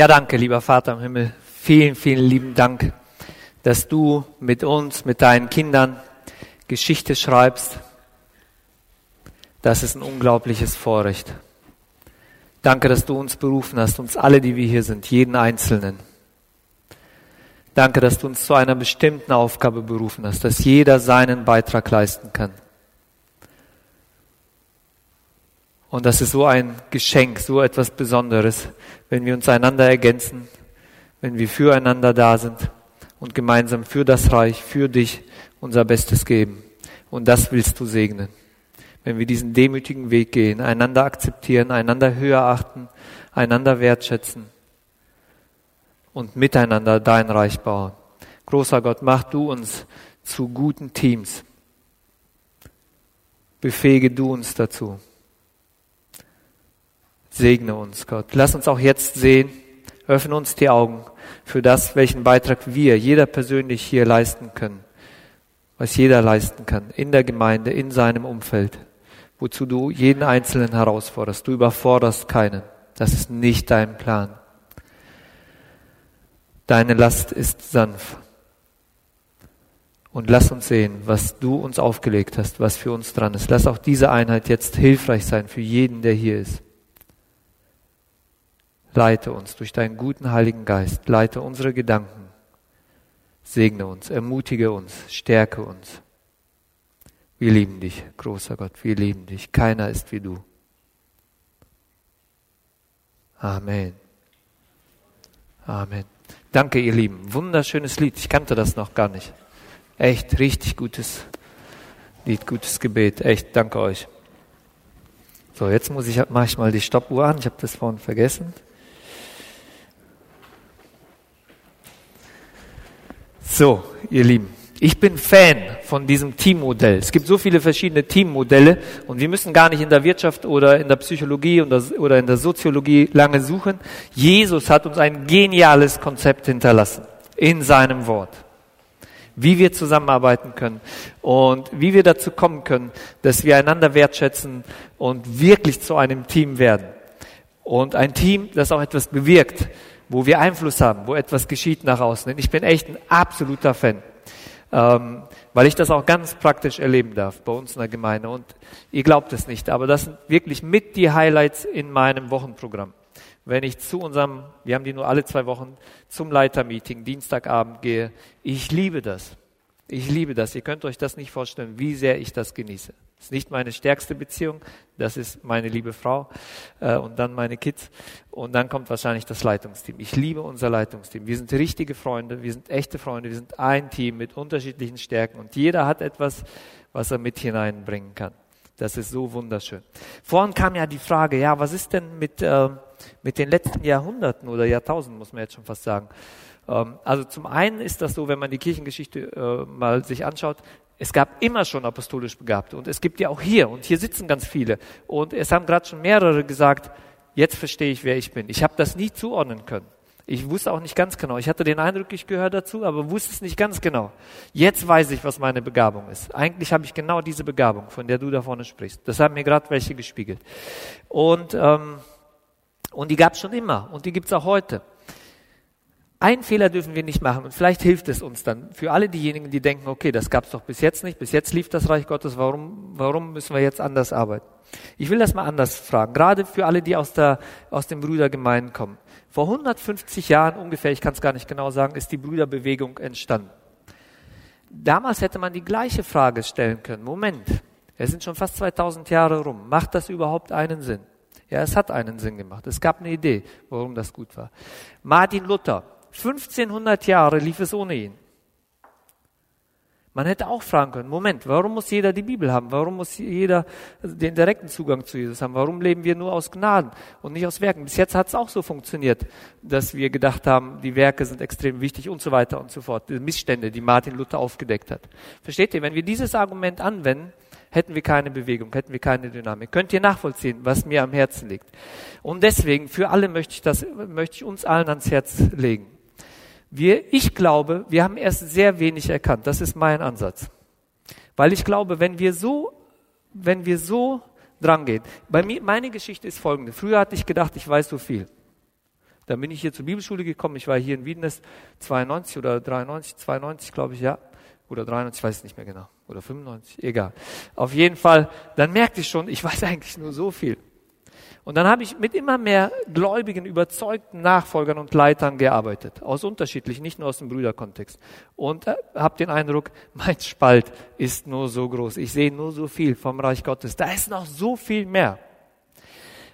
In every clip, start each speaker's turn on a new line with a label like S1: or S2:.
S1: Ja, danke, lieber Vater im Himmel. Vielen, vielen lieben Dank, dass du mit uns, mit deinen Kindern Geschichte schreibst. Das ist ein unglaubliches Vorrecht. Danke, dass du uns berufen hast, uns alle, die wir hier sind, jeden Einzelnen. Danke, dass du uns zu einer bestimmten Aufgabe berufen hast, dass jeder seinen Beitrag leisten kann. Und das ist so ein Geschenk, so etwas Besonderes, wenn wir uns einander ergänzen, wenn wir füreinander da sind und gemeinsam für das Reich, für dich unser Bestes geben. Und das willst du segnen. Wenn wir diesen demütigen Weg gehen, einander akzeptieren, einander höher achten, einander wertschätzen und miteinander dein Reich bauen. Großer Gott, mach du uns zu guten Teams. Befähige du uns dazu. Segne uns, Gott. Lass uns auch jetzt sehen, öffne uns die Augen für das, welchen Beitrag wir, jeder persönlich hier leisten können, was jeder leisten kann, in der Gemeinde, in seinem Umfeld, wozu du jeden Einzelnen herausforderst. Du überforderst keinen. Das ist nicht dein Plan. Deine Last ist sanft. Und lass uns sehen, was du uns aufgelegt hast, was für uns dran ist. Lass auch diese Einheit jetzt hilfreich sein für jeden, der hier ist. Leite uns durch deinen guten Heiligen Geist, leite unsere Gedanken, segne uns, ermutige uns, stärke uns. Wir lieben dich, großer Gott, wir lieben dich. Keiner ist wie du. Amen. Amen. Danke, ihr Lieben. Wunderschönes Lied. Ich kannte das noch gar nicht. Echt, richtig gutes Lied, gutes Gebet. Echt, danke euch. So, jetzt muss ich, mache ich mal die Stoppuhr an. Ich habe das vorhin vergessen. So, ihr Lieben, ich bin Fan von diesem Teammodell. Es gibt so viele verschiedene Teammodelle und wir müssen gar nicht in der Wirtschaft oder in der Psychologie oder in der Soziologie lange suchen. Jesus hat uns ein geniales Konzept hinterlassen in seinem Wort. Wie wir zusammenarbeiten können und wie wir dazu kommen können, dass wir einander wertschätzen und wirklich zu einem Team werden. Und ein Team, das auch etwas bewirkt wo wir Einfluss haben, wo etwas geschieht nach außen. ich bin echt ein absoluter Fan, ähm, weil ich das auch ganz praktisch erleben darf bei uns in der Gemeinde. Und ihr glaubt es nicht, aber das sind wirklich mit die Highlights in meinem Wochenprogramm. Wenn ich zu unserem, wir haben die nur alle zwei Wochen, zum Leitermeeting Dienstagabend gehe, ich liebe das. Ich liebe das. Ihr könnt euch das nicht vorstellen, wie sehr ich das genieße. Das ist nicht meine stärkste Beziehung, das ist meine liebe Frau äh, und dann meine Kids und dann kommt wahrscheinlich das Leitungsteam. Ich liebe unser Leitungsteam. Wir sind richtige Freunde, wir sind echte Freunde, wir sind ein Team mit unterschiedlichen Stärken und jeder hat etwas, was er mit hineinbringen kann. Das ist so wunderschön. Vorhin kam ja die Frage, ja, was ist denn mit, äh, mit den letzten Jahrhunderten oder Jahrtausenden, muss man jetzt schon fast sagen. Ähm, also zum einen ist das so, wenn man die Kirchengeschichte äh, mal sich anschaut, es gab immer schon apostolisch Begabte und es gibt ja auch hier und hier sitzen ganz viele und es haben gerade schon mehrere gesagt, jetzt verstehe ich, wer ich bin. Ich habe das nie zuordnen können. Ich wusste auch nicht ganz genau. Ich hatte den Eindruck, ich gehöre dazu, aber wusste es nicht ganz genau. Jetzt weiß ich, was meine Begabung ist. Eigentlich habe ich genau diese Begabung, von der du da vorne sprichst. Das haben mir gerade welche gespiegelt. Und, ähm, und die gab es schon immer und die gibt es auch heute. Ein Fehler dürfen wir nicht machen und vielleicht hilft es uns dann für alle diejenigen, die denken, okay, das gab es doch bis jetzt nicht, bis jetzt lief das Reich Gottes, warum, warum müssen wir jetzt anders arbeiten? Ich will das mal anders fragen, gerade für alle, die aus, der, aus den Brüdergemeinden kommen. Vor 150 Jahren ungefähr, ich kann es gar nicht genau sagen, ist die Brüderbewegung entstanden. Damals hätte man die gleiche Frage stellen können. Moment, es sind schon fast 2000 Jahre rum. Macht das überhaupt einen Sinn? Ja, es hat einen Sinn gemacht. Es gab eine Idee, warum das gut war. Martin Luther, 1500 Jahre lief es ohne ihn. Man hätte auch fragen können, Moment, warum muss jeder die Bibel haben? Warum muss jeder den direkten Zugang zu Jesus haben? Warum leben wir nur aus Gnaden und nicht aus Werken? Bis jetzt hat es auch so funktioniert, dass wir gedacht haben, die Werke sind extrem wichtig und so weiter und so fort. Die Missstände, die Martin Luther aufgedeckt hat. Versteht ihr? Wenn wir dieses Argument anwenden, hätten wir keine Bewegung, hätten wir keine Dynamik. Könnt ihr nachvollziehen, was mir am Herzen liegt? Und deswegen, für alle möchte ich das, möchte ich uns allen ans Herz legen. Wir, ich glaube, wir haben erst sehr wenig erkannt. Das ist mein Ansatz. Weil ich glaube, wenn wir so, wenn wir so dran gehen, bei mir, meine Geschichte ist folgende. Früher hatte ich gedacht, ich weiß so viel. Dann bin ich hier zur Bibelschule gekommen. Ich war hier in Wiedenest 92 oder 93, 92 glaube ich, ja. Oder 93, ich weiß es nicht mehr genau. Oder 95, egal. Auf jeden Fall, dann merkte ich schon, ich weiß eigentlich nur so viel. Und dann habe ich mit immer mehr gläubigen, überzeugten Nachfolgern und Leitern gearbeitet, aus unterschiedlichen, nicht nur aus dem Brüderkontext. Und äh, habe den Eindruck, mein Spalt ist nur so groß. Ich sehe nur so viel vom Reich Gottes. Da ist noch so viel mehr.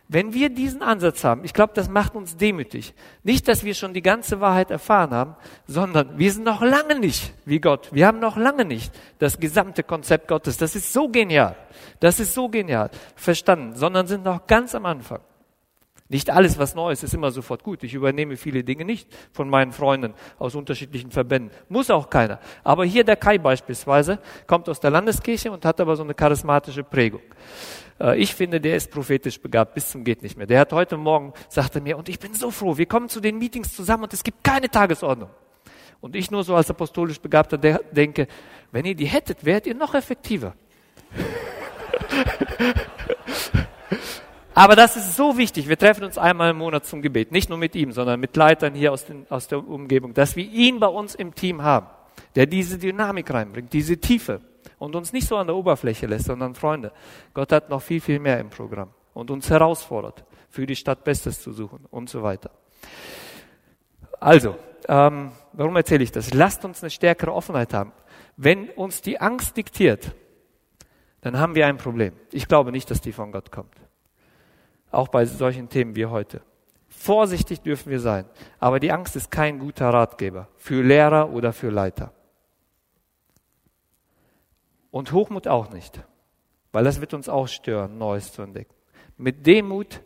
S1: Wenn wir diesen Ansatz haben, ich glaube, das macht uns demütig. Nicht, dass wir schon die ganze Wahrheit erfahren haben, sondern wir sind noch lange nicht wie Gott. Wir haben noch lange nicht das gesamte Konzept Gottes. Das ist so genial. Das ist so genial verstanden, sondern sind noch ganz am Anfang. Nicht alles, was neu ist, ist immer sofort gut. Ich übernehme viele Dinge nicht von meinen Freunden aus unterschiedlichen Verbänden. Muss auch keiner. Aber hier der Kai beispielsweise kommt aus der Landeskirche und hat aber so eine charismatische Prägung. Äh, ich finde, der ist prophetisch begabt, bis zum geht nicht mehr. Der hat heute Morgen, sagte mir, und ich bin so froh, wir kommen zu den Meetings zusammen und es gibt keine Tagesordnung. Und ich nur so als apostolisch Begabter denke, wenn ihr die hättet, wärt ihr noch effektiver. Aber das ist so wichtig. Wir treffen uns einmal im Monat zum Gebet. Nicht nur mit ihm, sondern mit Leitern hier aus, den, aus der Umgebung. Dass wir ihn bei uns im Team haben, der diese Dynamik reinbringt, diese Tiefe und uns nicht so an der Oberfläche lässt, sondern Freunde, Gott hat noch viel, viel mehr im Programm und uns herausfordert, für die Stadt Bestes zu suchen und so weiter. Also, ähm, warum erzähle ich das? Lasst uns eine stärkere Offenheit haben. Wenn uns die Angst diktiert, dann haben wir ein Problem. Ich glaube nicht, dass die von Gott kommt. Auch bei solchen Themen wie heute. Vorsichtig dürfen wir sein. Aber die Angst ist kein guter Ratgeber für Lehrer oder für Leiter. Und Hochmut auch nicht, weil das wird uns auch stören, Neues zu entdecken. Mit Demut,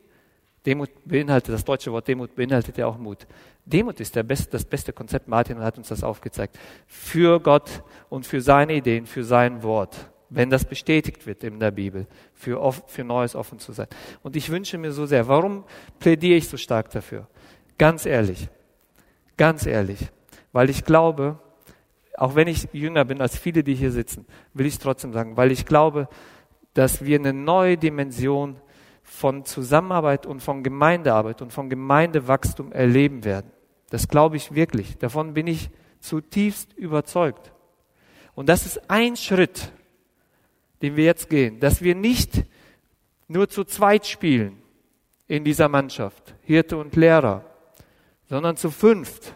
S1: Demut beinhaltet, das deutsche Wort Demut beinhaltet ja auch Mut. Demut ist beste, das beste Konzept, Martin hat uns das aufgezeigt, für Gott und für seine Ideen, für sein Wort, wenn das bestätigt wird in der Bibel, für, für Neues offen zu sein. Und ich wünsche mir so sehr, warum plädiere ich so stark dafür? Ganz ehrlich, ganz ehrlich, weil ich glaube, auch wenn ich jünger bin als viele, die hier sitzen, will ich es trotzdem sagen, weil ich glaube, dass wir eine neue Dimension von Zusammenarbeit und von Gemeindearbeit und von Gemeindewachstum erleben werden. Das glaube ich wirklich. Davon bin ich zutiefst überzeugt. Und das ist ein Schritt, den wir jetzt gehen, dass wir nicht nur zu zweit spielen in dieser Mannschaft, Hirte und Lehrer, sondern zu fünft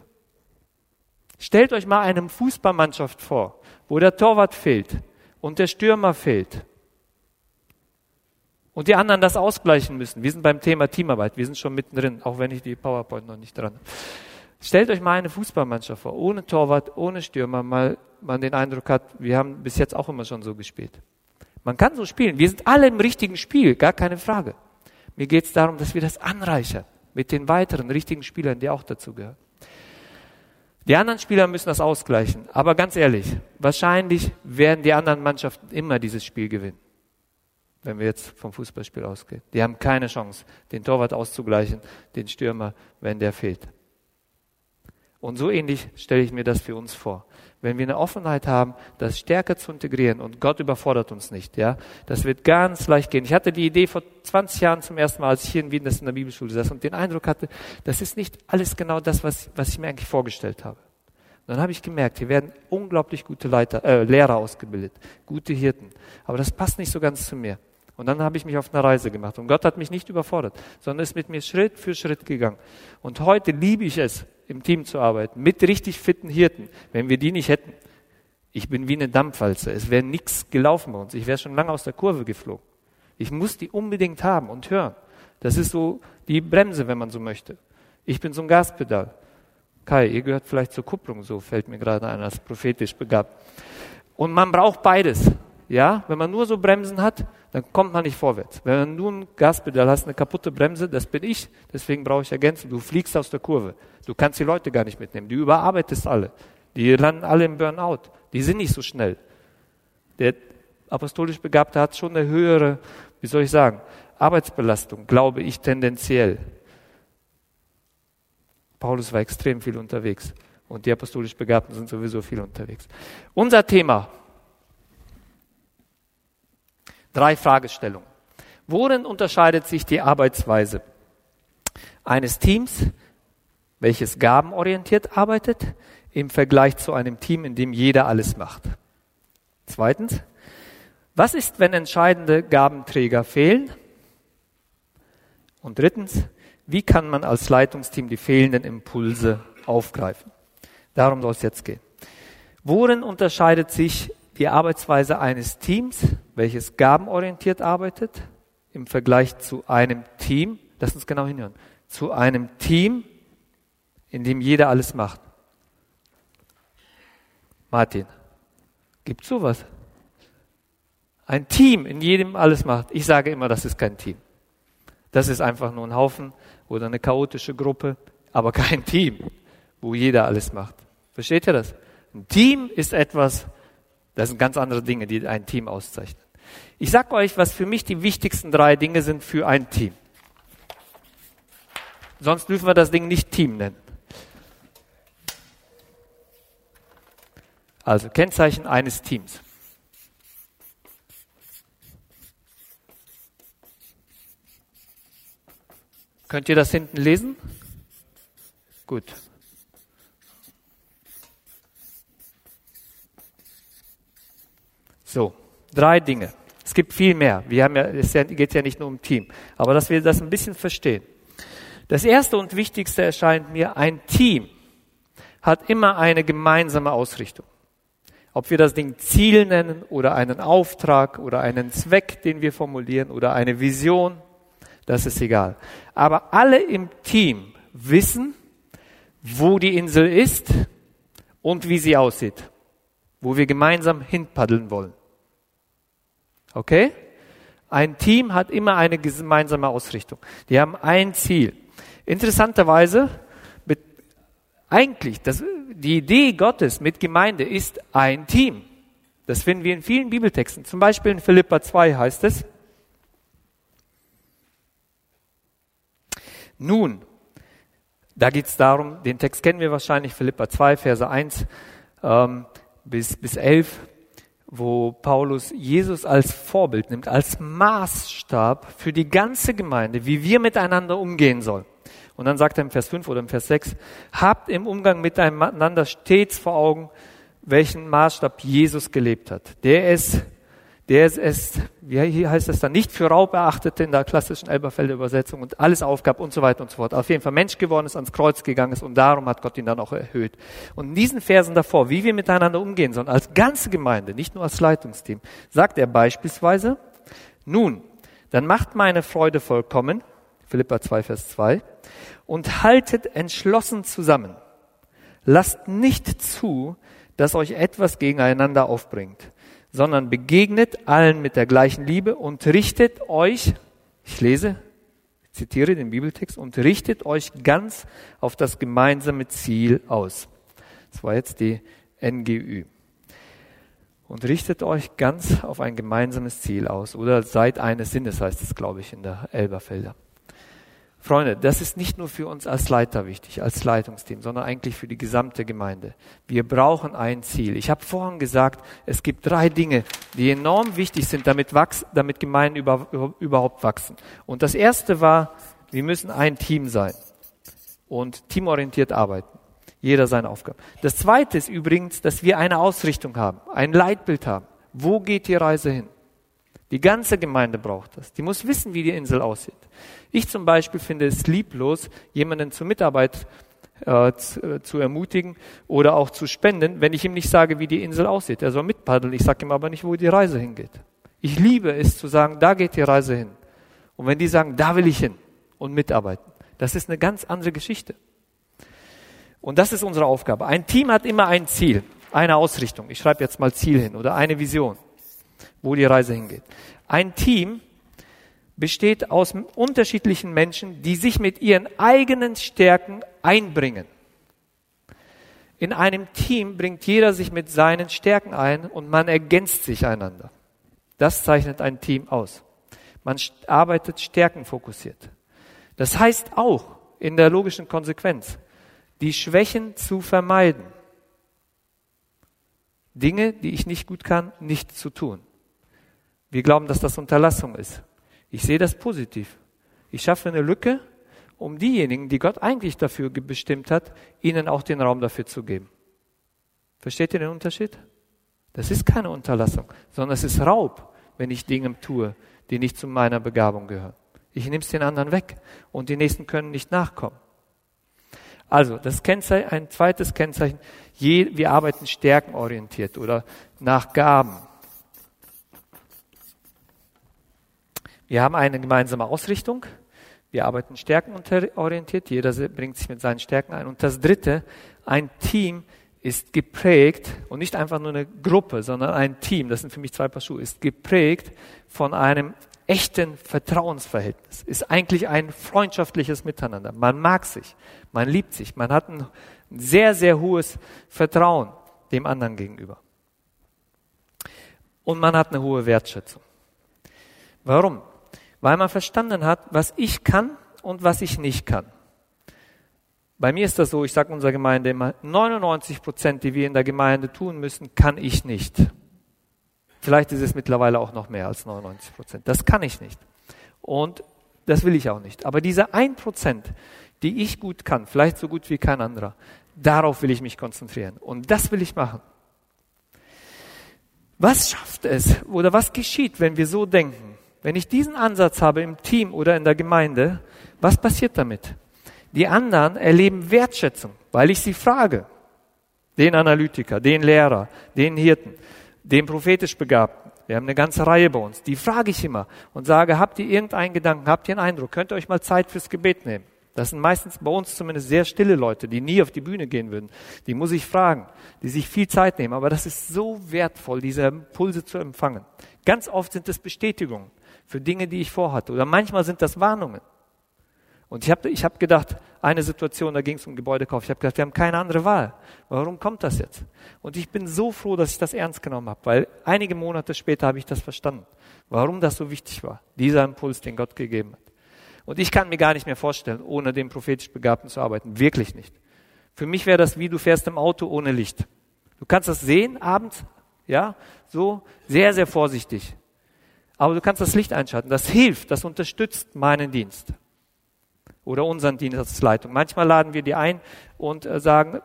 S1: Stellt euch mal eine Fußballmannschaft vor, wo der Torwart fehlt und der Stürmer fehlt. Und die anderen das ausgleichen müssen. Wir sind beim Thema Teamarbeit, wir sind schon mittendrin, auch wenn ich die PowerPoint noch nicht dran habe. Stellt euch mal eine Fußballmannschaft vor, ohne Torwart, ohne Stürmer, mal man den Eindruck hat, wir haben bis jetzt auch immer schon so gespielt. Man kann so spielen. Wir sind alle im richtigen Spiel, gar keine Frage. Mir geht es darum, dass wir das anreichern mit den weiteren richtigen Spielern, die auch dazu gehören. Die anderen Spieler müssen das ausgleichen. Aber ganz ehrlich, wahrscheinlich werden die anderen Mannschaften immer dieses Spiel gewinnen. Wenn wir jetzt vom Fußballspiel ausgehen. Die haben keine Chance, den Torwart auszugleichen, den Stürmer, wenn der fehlt. Und so ähnlich stelle ich mir das für uns vor. Wenn wir eine Offenheit haben, das stärker zu integrieren und Gott überfordert uns nicht, ja, das wird ganz leicht gehen. Ich hatte die Idee vor 20 Jahren zum ersten Mal, als ich hier in Wien das in der Bibelschule saß und den Eindruck hatte, das ist nicht alles genau das, was, was ich mir eigentlich vorgestellt habe. Dann habe ich gemerkt, hier werden unglaublich gute Leiter, äh, Lehrer ausgebildet, gute Hirten. Aber das passt nicht so ganz zu mir. Und dann habe ich mich auf eine Reise gemacht. Und Gott hat mich nicht überfordert, sondern ist mit mir Schritt für Schritt gegangen. Und heute liebe ich es, im Team zu arbeiten, mit richtig fitten Hirten. Wenn wir die nicht hätten, ich bin wie eine Dampfwalze. Es wäre nichts gelaufen bei uns. Ich wäre schon lange aus der Kurve geflogen. Ich muss die unbedingt haben und hören. Das ist so die Bremse, wenn man so möchte. Ich bin so ein Gaspedal. Kai, ihr gehört vielleicht zur Kupplung, so fällt mir gerade ein, als prophetisch begabt. Und man braucht beides. Ja, wenn man nur so Bremsen hat, dann kommt man nicht vorwärts. Wenn man nur ein Gaspedal hast, eine kaputte Bremse, das bin ich, deswegen brauche ich Ergänzung. Du fliegst aus der Kurve. Du kannst die Leute gar nicht mitnehmen. Du überarbeitest alle. Die landen alle im Burnout. Die sind nicht so schnell. Der apostolisch Begabte hat schon eine höhere, wie soll ich sagen, Arbeitsbelastung, glaube ich tendenziell. Paulus war extrem viel unterwegs und die apostolisch Begabten sind sowieso viel unterwegs. Unser Thema Drei Fragestellungen. Worin unterscheidet sich die Arbeitsweise eines Teams welches gabenorientiert arbeitet, im Vergleich zu einem Team, in dem jeder alles macht. Zweitens, was ist, wenn entscheidende Gabenträger fehlen? Und drittens, wie kann man als Leitungsteam die fehlenden Impulse aufgreifen? Darum soll es jetzt gehen. Worin unterscheidet sich die Arbeitsweise eines Teams, welches gabenorientiert arbeitet, im Vergleich zu einem Team, lass uns genau hinhören, zu einem Team, in dem jeder alles macht? Martin, gibt sowas? Ein Team, in jedem alles macht. Ich sage immer, das ist kein Team. Das ist einfach nur ein Haufen oder eine chaotische Gruppe, aber kein Team, wo jeder alles macht. Versteht ihr das? Ein Team ist etwas, das sind ganz andere Dinge, die ein Team auszeichnen. Ich sage euch, was für mich die wichtigsten drei Dinge sind für ein Team. Sonst dürfen wir das Ding nicht Team nennen. Also Kennzeichen eines Teams. Könnt ihr das hinten lesen? Gut. So, drei Dinge. Es gibt viel mehr. Wir haben ja, es geht ja nicht nur um Team, aber dass wir das ein bisschen verstehen. Das erste und wichtigste erscheint mir, ein Team hat immer eine gemeinsame Ausrichtung. Ob wir das Ding Ziel nennen oder einen Auftrag oder einen Zweck, den wir formulieren oder eine Vision, das ist egal. Aber alle im Team wissen, wo die Insel ist und wie sie aussieht, wo wir gemeinsam hinpaddeln wollen. Okay? Ein Team hat immer eine gemeinsame Ausrichtung. Die haben ein Ziel. Interessanterweise, eigentlich, das, die Idee Gottes mit Gemeinde ist ein Team. Das finden wir in vielen Bibeltexten. Zum Beispiel in Philippa 2 heißt es, Nun, da geht es darum, den Text kennen wir wahrscheinlich, Philippa 2, Verse 1 ähm, bis, bis 11, wo Paulus Jesus als Vorbild nimmt, als Maßstab für die ganze Gemeinde, wie wir miteinander umgehen sollen. Und dann sagt er im Vers 5 oder im Vers 6, habt im Umgang miteinander stets vor Augen, welchen Maßstab Jesus gelebt hat, der es der es, wie heißt das dann, nicht für Raub erachtete in der klassischen Elberfelder Übersetzung und alles aufgab und so weiter und so fort. Auf jeden Fall Mensch geworden ist, ans Kreuz gegangen ist und darum hat Gott ihn dann auch erhöht. Und in diesen Versen davor, wie wir miteinander umgehen sollen, als ganze Gemeinde, nicht nur als Leitungsteam, sagt er beispielsweise, nun, dann macht meine Freude vollkommen, Philippa 2, Vers 2, und haltet entschlossen zusammen. Lasst nicht zu, dass euch etwas gegeneinander aufbringt sondern begegnet allen mit der gleichen Liebe und richtet euch, ich lese, zitiere den Bibeltext, und richtet euch ganz auf das gemeinsame Ziel aus. Das war jetzt die NGÜ. Und richtet euch ganz auf ein gemeinsames Ziel aus. Oder seid eines Sinnes, heißt es, glaube ich, in der Elberfelder. Freunde, das ist nicht nur für uns als Leiter wichtig, als Leitungsteam, sondern eigentlich für die gesamte Gemeinde. Wir brauchen ein Ziel. Ich habe vorhin gesagt, es gibt drei Dinge, die enorm wichtig sind, damit, wachs, damit Gemeinden über, überhaupt wachsen. Und das erste war, wir müssen ein Team sein und teamorientiert arbeiten. Jeder seine Aufgabe. Das zweite ist übrigens, dass wir eine Ausrichtung haben, ein Leitbild haben. Wo geht die Reise hin? Die ganze Gemeinde braucht das. Die muss wissen, wie die Insel aussieht. Ich zum Beispiel finde es lieblos, jemanden zur Mitarbeit äh, zu, äh, zu, ermutigen oder auch zu spenden, wenn ich ihm nicht sage, wie die Insel aussieht. Er soll mitpaddeln. Ich sage ihm aber nicht, wo die Reise hingeht. Ich liebe es zu sagen, da geht die Reise hin. Und wenn die sagen, da will ich hin und mitarbeiten, das ist eine ganz andere Geschichte. Und das ist unsere Aufgabe. Ein Team hat immer ein Ziel, eine Ausrichtung. Ich schreibe jetzt mal Ziel hin oder eine Vision wo die Reise hingeht. Ein Team besteht aus unterschiedlichen Menschen, die sich mit ihren eigenen Stärken einbringen. In einem Team bringt jeder sich mit seinen Stärken ein und man ergänzt sich einander. Das zeichnet ein Team aus. Man arbeitet stärkenfokussiert. Das heißt auch in der logischen Konsequenz, die Schwächen zu vermeiden. Dinge, die ich nicht gut kann, nicht zu tun. Wir glauben, dass das Unterlassung ist. Ich sehe das positiv. Ich schaffe eine Lücke um diejenigen, die Gott eigentlich dafür bestimmt hat, ihnen auch den Raum dafür zu geben. Versteht ihr den Unterschied? Das ist keine Unterlassung, sondern es ist Raub, wenn ich Dinge tue, die nicht zu meiner Begabung gehören. Ich nehme es den anderen weg und die Nächsten können nicht nachkommen. Also, das Kennzeichen, ein zweites Kennzeichen, je, wir arbeiten stärkenorientiert oder nach Gaben. Wir haben eine gemeinsame Ausrichtung. Wir arbeiten stärkenorientiert. Jeder bringt sich mit seinen Stärken ein. Und das dritte, ein Team ist geprägt und nicht einfach nur eine Gruppe, sondern ein Team, das sind für mich zwei Paar Schuhe, ist geprägt von einem echten Vertrauensverhältnis, ist eigentlich ein freundschaftliches Miteinander. Man mag sich, man liebt sich, man hat ein sehr, sehr hohes Vertrauen dem anderen gegenüber. Und man hat eine hohe Wertschätzung. Warum? Weil man verstanden hat, was ich kann und was ich nicht kann. Bei mir ist das so, ich sage unserer Gemeinde immer, 99 Prozent, die wir in der Gemeinde tun müssen, kann ich nicht. Vielleicht ist es mittlerweile auch noch mehr als 99 Prozent. Das kann ich nicht. Und das will ich auch nicht. Aber diese 1 Prozent, die ich gut kann, vielleicht so gut wie kein anderer, darauf will ich mich konzentrieren. Und das will ich machen. Was schafft es oder was geschieht, wenn wir so denken? Wenn ich diesen Ansatz habe im Team oder in der Gemeinde, was passiert damit? Die anderen erleben Wertschätzung, weil ich sie frage. Den Analytiker, den Lehrer, den Hirten den prophetisch Begabten. Wir haben eine ganze Reihe bei uns. Die frage ich immer und sage, habt ihr irgendeinen Gedanken, habt ihr einen Eindruck, könnt ihr euch mal Zeit fürs Gebet nehmen? Das sind meistens bei uns zumindest sehr stille Leute, die nie auf die Bühne gehen würden. Die muss ich fragen, die sich viel Zeit nehmen. Aber das ist so wertvoll, diese Impulse zu empfangen. Ganz oft sind es Bestätigungen für Dinge, die ich vorhatte. Oder manchmal sind das Warnungen. Und ich habe ich hab gedacht, eine Situation, da ging es um Gebäudekauf. Ich habe gedacht, wir haben keine andere Wahl. Warum kommt das jetzt? Und ich bin so froh, dass ich das ernst genommen habe, weil einige Monate später habe ich das verstanden, warum das so wichtig war, dieser Impuls, den Gott gegeben hat. Und ich kann mir gar nicht mehr vorstellen, ohne den prophetisch Begabten zu arbeiten. Wirklich nicht. Für mich wäre das wie du fährst im Auto ohne Licht. Du kannst das sehen abends, ja, so sehr, sehr vorsichtig. Aber du kannst das Licht einschalten. Das hilft, das unterstützt meinen Dienst oder unseren Dienstleitung. Manchmal laden wir die ein und äh, sagen,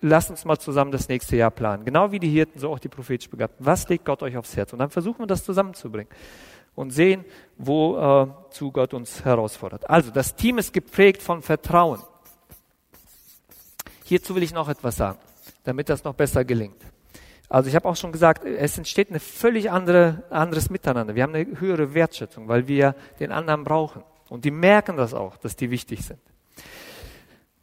S1: lass uns mal zusammen das nächste Jahr planen. Genau wie die Hirten, so auch die prophetisch Begabten. Was legt Gott euch aufs Herz? Und dann versuchen wir das zusammenzubringen und sehen, wozu äh, Gott uns herausfordert. Also, das Team ist geprägt von Vertrauen. Hierzu will ich noch etwas sagen, damit das noch besser gelingt. Also ich habe auch schon gesagt, es entsteht ein völlig andere, anderes Miteinander. Wir haben eine höhere Wertschätzung, weil wir den anderen brauchen. Und die merken das auch, dass die wichtig sind.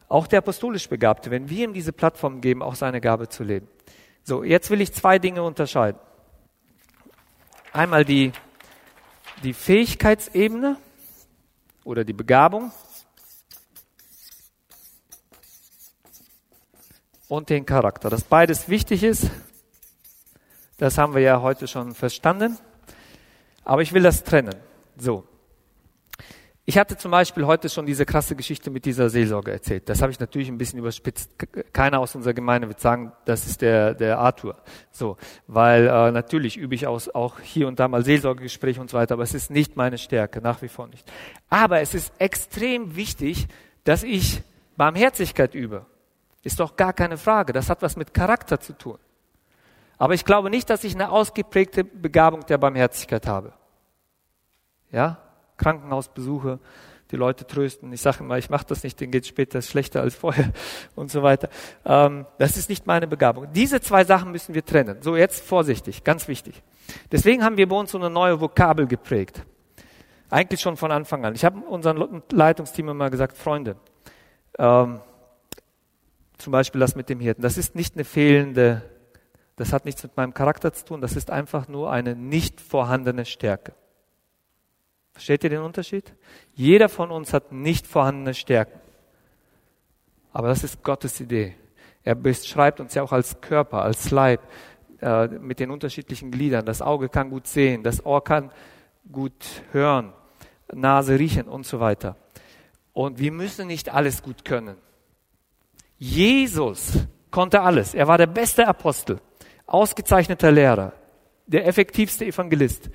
S1: Auch der apostolisch Begabte, wenn wir ihm diese Plattform geben, auch seine Gabe zu leben. So, jetzt will ich zwei Dinge unterscheiden. Einmal die, die Fähigkeitsebene oder die Begabung und den Charakter. Dass beides wichtig ist, das haben wir ja heute schon verstanden. Aber ich will das trennen. So. Ich hatte zum Beispiel heute schon diese krasse Geschichte mit dieser Seelsorge erzählt. Das habe ich natürlich ein bisschen überspitzt. Keiner aus unserer Gemeinde wird sagen, das ist der, der Arthur. So, weil äh, natürlich übe ich aus, auch hier und da mal Seelsorgegespräche und so weiter, aber es ist nicht meine Stärke, nach wie vor nicht. Aber es ist extrem wichtig, dass ich Barmherzigkeit übe. Ist doch gar keine Frage. Das hat was mit Charakter zu tun. Aber ich glaube nicht, dass ich eine ausgeprägte Begabung der Barmherzigkeit habe. Ja, Krankenhausbesuche, die Leute trösten. Ich sage immer, ich mache das nicht, denen geht später schlechter als vorher und so weiter. Ähm, das ist nicht meine Begabung. Diese zwei Sachen müssen wir trennen. So, jetzt vorsichtig, ganz wichtig. Deswegen haben wir bei uns so eine neue Vokabel geprägt. Eigentlich schon von Anfang an. Ich habe unserem Leitungsteam immer gesagt, Freunde, ähm, zum Beispiel das mit dem Hirten, das ist nicht eine fehlende, das hat nichts mit meinem Charakter zu tun, das ist einfach nur eine nicht vorhandene Stärke. Versteht ihr den Unterschied? Jeder von uns hat nicht vorhandene Stärken. Aber das ist Gottes Idee. Er beschreibt uns ja auch als Körper, als Leib, äh, mit den unterschiedlichen Gliedern. Das Auge kann gut sehen, das Ohr kann gut hören, Nase riechen und so weiter. Und wir müssen nicht alles gut können. Jesus konnte alles. Er war der beste Apostel, ausgezeichneter Lehrer, der effektivste Evangelist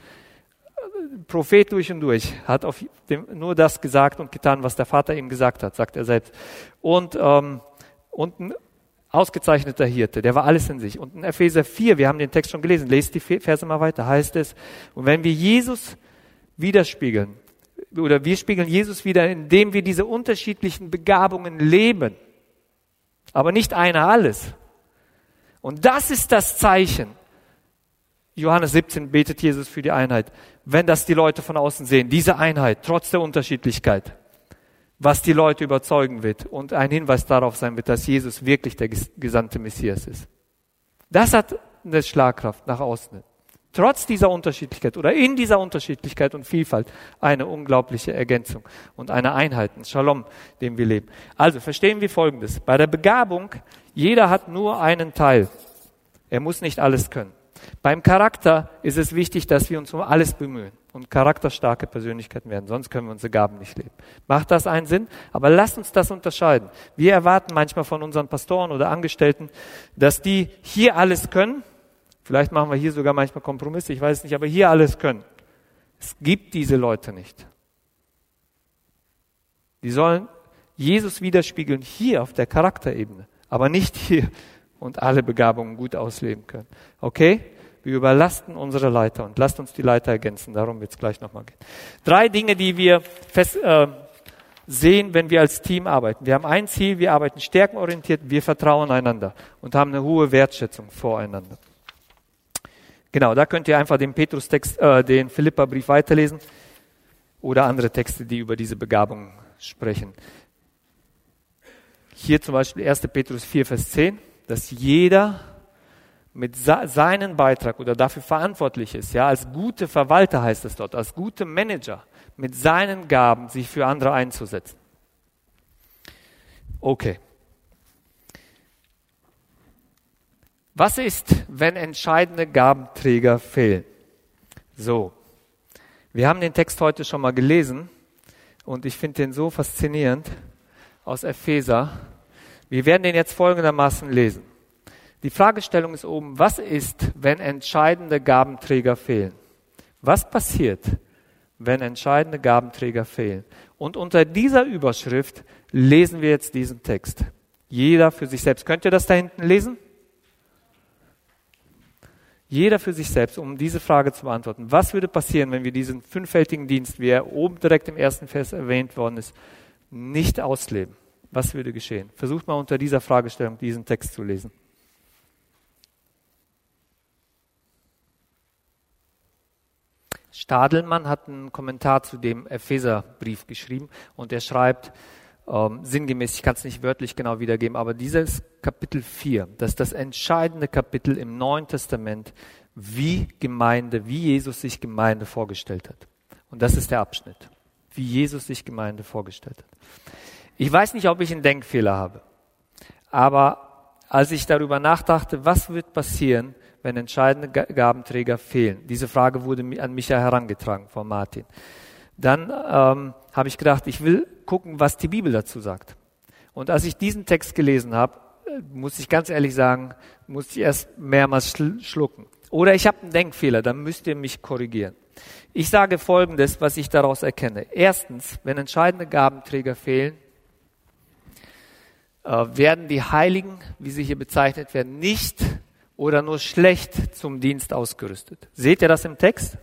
S1: Prophet durch und durch, hat auf dem, nur das gesagt und getan, was der Vater ihm gesagt hat, sagt er selbst. Und, ähm, und ein ausgezeichneter Hirte, der war alles in sich. Und in Epheser 4, wir haben den Text schon gelesen, lest die Verse mal weiter, heißt es, und wenn wir Jesus widerspiegeln, oder wir spiegeln Jesus wieder, indem wir diese unterschiedlichen Begabungen leben, aber nicht einer alles. Und das ist das Zeichen. Johannes 17 betet Jesus für die Einheit. Wenn das die Leute von außen sehen, diese Einheit, trotz der Unterschiedlichkeit, was die Leute überzeugen wird und ein Hinweis darauf sein wird, dass Jesus wirklich der gesandte Messias ist. Das hat eine Schlagkraft nach außen. Trotz dieser Unterschiedlichkeit oder in dieser Unterschiedlichkeit und Vielfalt eine unglaubliche Ergänzung und eine Einheit, ein Shalom, dem wir leben. Also verstehen wir Folgendes. Bei der Begabung, jeder hat nur einen Teil. Er muss nicht alles können. Beim Charakter ist es wichtig, dass wir uns um alles bemühen und charakterstarke Persönlichkeiten werden, sonst können wir unsere Gaben nicht leben. Macht das einen Sinn? Aber lasst uns das unterscheiden. Wir erwarten manchmal von unseren Pastoren oder Angestellten, dass die hier alles können. Vielleicht machen wir hier sogar manchmal Kompromisse, ich weiß es nicht, aber hier alles können. Es gibt diese Leute nicht. Die sollen Jesus widerspiegeln hier auf der Charakterebene, aber nicht hier und alle Begabungen gut ausleben können. Okay? Wir überlasten unsere Leiter und lasst uns die Leiter ergänzen. Darum wird es gleich nochmal gehen. Drei Dinge, die wir fest, äh, sehen, wenn wir als Team arbeiten. Wir haben ein Ziel, wir arbeiten stärkenorientiert, wir vertrauen einander und haben eine hohe Wertschätzung voreinander. Genau, da könnt ihr einfach den Petrus-Text, äh, den Philippa-Brief weiterlesen oder andere Texte, die über diese Begabung sprechen. Hier zum Beispiel 1. Petrus 4, Vers 10 dass jeder mit seinem Beitrag oder dafür verantwortlich ist, ja, als gute Verwalter heißt es dort, als gute Manager, mit seinen Gaben sich für andere einzusetzen. Okay. Was ist, wenn entscheidende Gabenträger fehlen? So. Wir haben den Text heute schon mal gelesen und ich finde den so faszinierend aus Epheser wir werden den jetzt folgendermaßen lesen. Die Fragestellung ist oben, was ist, wenn entscheidende Gabenträger fehlen? Was passiert, wenn entscheidende Gabenträger fehlen? Und unter dieser Überschrift lesen wir jetzt diesen Text. Jeder für sich selbst. Könnt ihr das da hinten lesen? Jeder für sich selbst, um diese Frage zu beantworten. Was würde passieren, wenn wir diesen fünffältigen Dienst, wie er oben direkt im ersten Vers erwähnt worden ist, nicht ausleben? Was würde geschehen? Versucht mal unter dieser Fragestellung diesen Text zu lesen. Stadelmann hat einen Kommentar zu dem Epheserbrief geschrieben und er schreibt ähm, sinngemäß, ich kann es nicht wörtlich genau wiedergeben, aber dieses Kapitel 4, das ist das entscheidende Kapitel im Neuen Testament, wie Gemeinde, wie Jesus sich Gemeinde vorgestellt hat. Und das ist der Abschnitt, wie Jesus sich Gemeinde vorgestellt hat. Ich weiß nicht, ob ich einen Denkfehler habe, aber als ich darüber nachdachte, was wird passieren, wenn entscheidende Gabenträger fehlen, diese Frage wurde an mich ja herangetragen von Martin, dann ähm, habe ich gedacht, ich will gucken, was die Bibel dazu sagt. Und als ich diesen Text gelesen habe, äh, muss ich ganz ehrlich sagen, muss ich erst mehrmals schlucken. Oder ich habe einen Denkfehler, dann müsst ihr mich korrigieren. Ich sage Folgendes, was ich daraus erkenne. Erstens, wenn entscheidende Gabenträger fehlen, äh, werden die Heiligen, wie sie hier bezeichnet werden, nicht oder nur schlecht zum Dienst ausgerüstet. Seht ihr das im Text?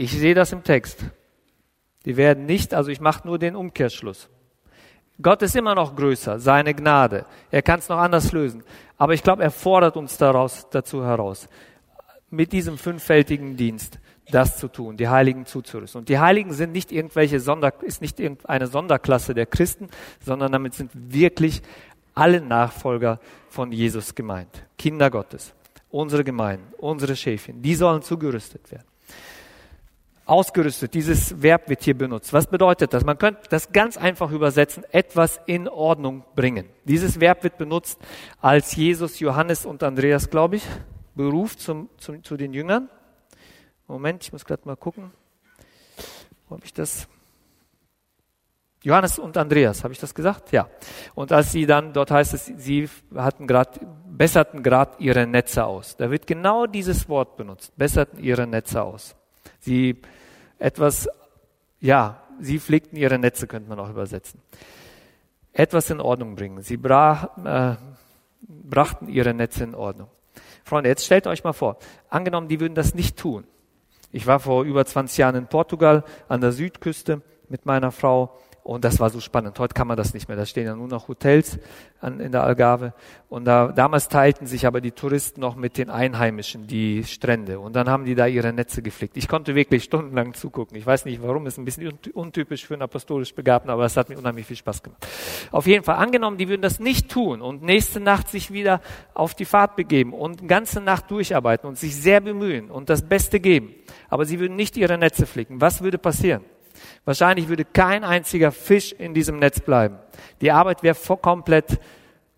S1: Ich sehe das im Text. Die werden nicht, also ich mache nur den Umkehrschluss. Gott ist immer noch größer, seine Gnade. Er kann es noch anders lösen. Aber ich glaube, er fordert uns daraus, dazu heraus, mit diesem fünffältigen Dienst das zu tun, die Heiligen zuzurüsten. Und die Heiligen sind nicht irgendwelche Sonder, ist nicht irgendeine Sonderklasse der Christen, sondern damit sind wirklich alle Nachfolger von Jesus gemeint. Kinder Gottes, unsere Gemeinden, unsere Schäfchen, die sollen zugerüstet werden. Ausgerüstet, dieses Verb wird hier benutzt. Was bedeutet das? Man könnte das ganz einfach übersetzen, etwas in Ordnung bringen. Dieses Verb wird benutzt, als Jesus, Johannes und Andreas, glaube ich, beruft zum, zum, zu den Jüngern Moment, ich muss gerade mal gucken, ob ich das. Johannes und Andreas, habe ich das gesagt? Ja. Und als sie dann, dort heißt es, sie hatten grad, besserten gerade ihre Netze aus. Da wird genau dieses Wort benutzt, besserten ihre Netze aus. Sie etwas, ja, sie pflegten ihre Netze, könnte man auch übersetzen. Etwas in Ordnung bringen. Sie brach, äh, brachten ihre Netze in Ordnung. Freunde, jetzt stellt euch mal vor, angenommen, die würden das nicht tun. Ich war vor über 20 Jahren in Portugal an der Südküste mit meiner Frau und das war so spannend. Heute kann man das nicht mehr. Da stehen ja nur noch Hotels an, in der Algarve. Und da, damals teilten sich aber die Touristen noch mit den Einheimischen die Strände. Und dann haben die da ihre Netze geflickt. Ich konnte wirklich stundenlang zugucken. Ich weiß nicht warum, ist ein bisschen untypisch für einen apostolisch Begabten, aber es hat mir unheimlich viel Spaß gemacht. Auf jeden Fall, angenommen, die würden das nicht tun und nächste Nacht sich wieder auf die Fahrt begeben und ganze Nacht durcharbeiten und sich sehr bemühen und das Beste geben. Aber sie würden nicht ihre Netze flicken. Was würde passieren? Wahrscheinlich würde kein einziger Fisch in diesem Netz bleiben. Die Arbeit wäre komplett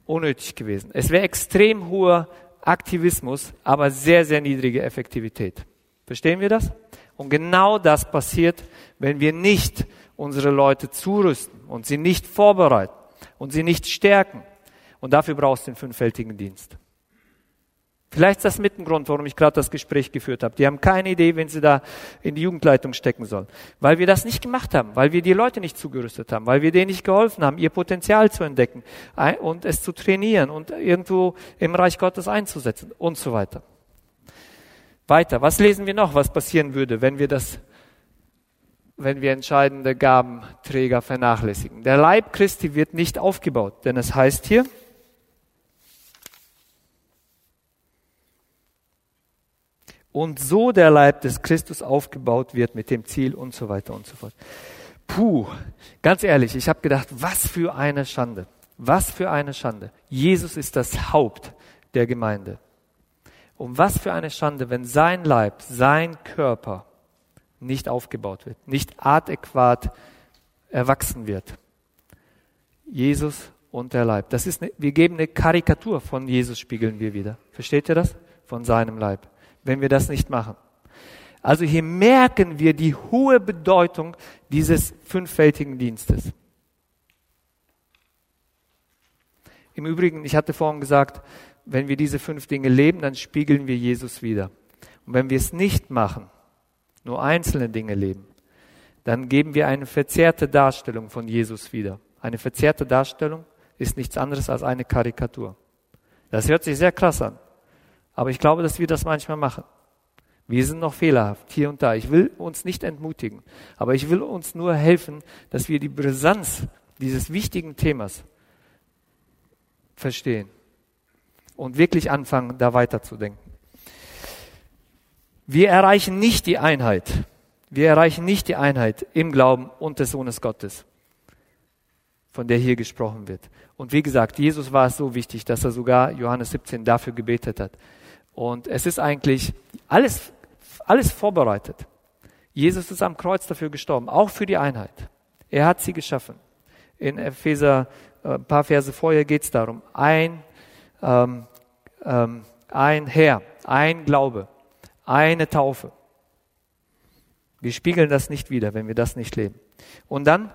S1: unnötig gewesen. Es wäre extrem hoher Aktivismus, aber sehr, sehr niedrige Effektivität. Verstehen wir das? Und genau das passiert, wenn wir nicht unsere Leute zurüsten und sie nicht vorbereiten und sie nicht stärken. Und dafür brauchst du den fünffältigen Dienst. Vielleicht ist das mit ein Grund, warum ich gerade das Gespräch geführt habe. Die haben keine Idee, wenn sie da in die Jugendleitung stecken sollen. Weil wir das nicht gemacht haben, weil wir die Leute nicht zugerüstet haben, weil wir denen nicht geholfen haben, ihr Potenzial zu entdecken und es zu trainieren und irgendwo im Reich Gottes einzusetzen und so weiter. Weiter, was lesen wir noch, was passieren würde, wenn wir das, wenn wir entscheidende Gabenträger vernachlässigen? Der Leib Christi wird nicht aufgebaut, denn es heißt hier, und so der Leib des Christus aufgebaut wird mit dem Ziel und so weiter und so fort. Puh, ganz ehrlich, ich habe gedacht, was für eine Schande, was für eine Schande. Jesus ist das Haupt der Gemeinde. Und was für eine Schande, wenn sein Leib, sein Körper nicht aufgebaut wird, nicht adäquat erwachsen wird. Jesus und der Leib. Das ist eine, wir geben eine Karikatur von Jesus, spiegeln wir wieder. Versteht ihr das? Von seinem Leib wenn wir das nicht machen. Also hier merken wir die hohe Bedeutung dieses fünffältigen Dienstes. Im Übrigen, ich hatte vorhin gesagt, wenn wir diese fünf Dinge leben, dann spiegeln wir Jesus wieder. Und wenn wir es nicht machen, nur einzelne Dinge leben, dann geben wir eine verzerrte Darstellung von Jesus wieder. Eine verzerrte Darstellung ist nichts anderes als eine Karikatur. Das hört sich sehr krass an. Aber ich glaube, dass wir das manchmal machen. Wir sind noch fehlerhaft, hier und da. Ich will uns nicht entmutigen, aber ich will uns nur helfen, dass wir die Brisanz dieses wichtigen Themas verstehen und wirklich anfangen, da weiterzudenken. Wir erreichen nicht die Einheit. Wir erreichen nicht die Einheit im Glauben und des Sohnes Gottes, von der hier gesprochen wird. Und wie gesagt, Jesus war es so wichtig, dass er sogar Johannes 17 dafür gebetet hat. Und es ist eigentlich alles, alles vorbereitet. Jesus ist am Kreuz dafür gestorben, auch für die Einheit. Er hat sie geschaffen. In Epheser, äh, ein paar Verse vorher geht es darum. Ein, ähm, ähm, ein Herr, ein Glaube, eine Taufe. Wir spiegeln das nicht wieder, wenn wir das nicht leben. Und dann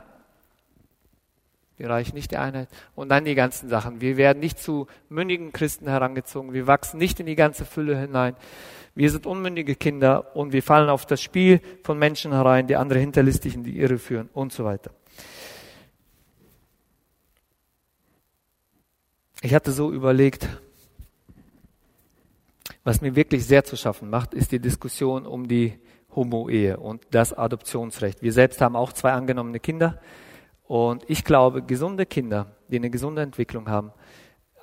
S1: wir reichen nicht die Einheit. Und dann die ganzen Sachen. Wir werden nicht zu mündigen Christen herangezogen. Wir wachsen nicht in die ganze Fülle hinein. Wir sind unmündige Kinder und wir fallen auf das Spiel von Menschen herein, die andere hinterlistig in die Irre führen und so weiter. Ich hatte so überlegt, was mir wirklich sehr zu schaffen macht, ist die Diskussion um die Homo-Ehe und das Adoptionsrecht. Wir selbst haben auch zwei angenommene Kinder. Und ich glaube, gesunde Kinder, die eine gesunde Entwicklung haben,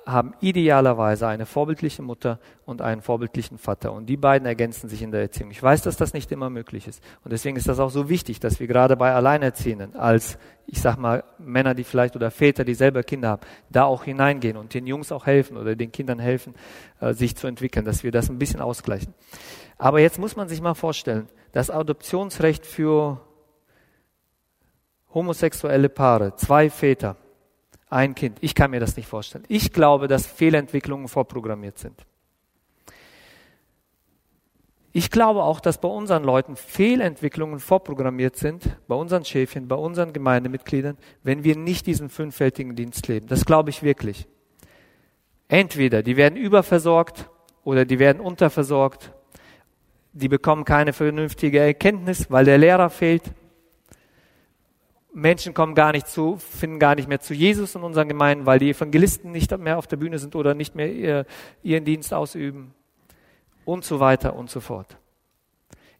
S1: haben idealerweise eine vorbildliche Mutter und einen vorbildlichen Vater. Und die beiden ergänzen sich in der Erziehung. Ich weiß, dass das nicht immer möglich ist. Und deswegen ist das auch so wichtig, dass wir gerade bei Alleinerziehenden als, ich sag mal, Männer, die vielleicht oder Väter, die selber Kinder haben, da auch hineingehen und den Jungs auch helfen oder den Kindern helfen, äh, sich zu entwickeln, dass wir das ein bisschen ausgleichen. Aber jetzt muss man sich mal vorstellen, das Adoptionsrecht für homosexuelle Paare, zwei Väter, ein Kind. Ich kann mir das nicht vorstellen. Ich glaube, dass Fehlentwicklungen vorprogrammiert sind. Ich glaube auch, dass bei unseren Leuten Fehlentwicklungen vorprogrammiert sind, bei unseren Schäfchen, bei unseren Gemeindemitgliedern, wenn wir nicht diesen fünffältigen Dienst leben. Das glaube ich wirklich. Entweder die werden überversorgt oder die werden unterversorgt. Die bekommen keine vernünftige Erkenntnis, weil der Lehrer fehlt. Menschen kommen gar nicht zu, finden gar nicht mehr zu Jesus in unseren Gemeinden, weil die Evangelisten nicht mehr auf der Bühne sind oder nicht mehr ihren Dienst ausüben und so weiter und so fort.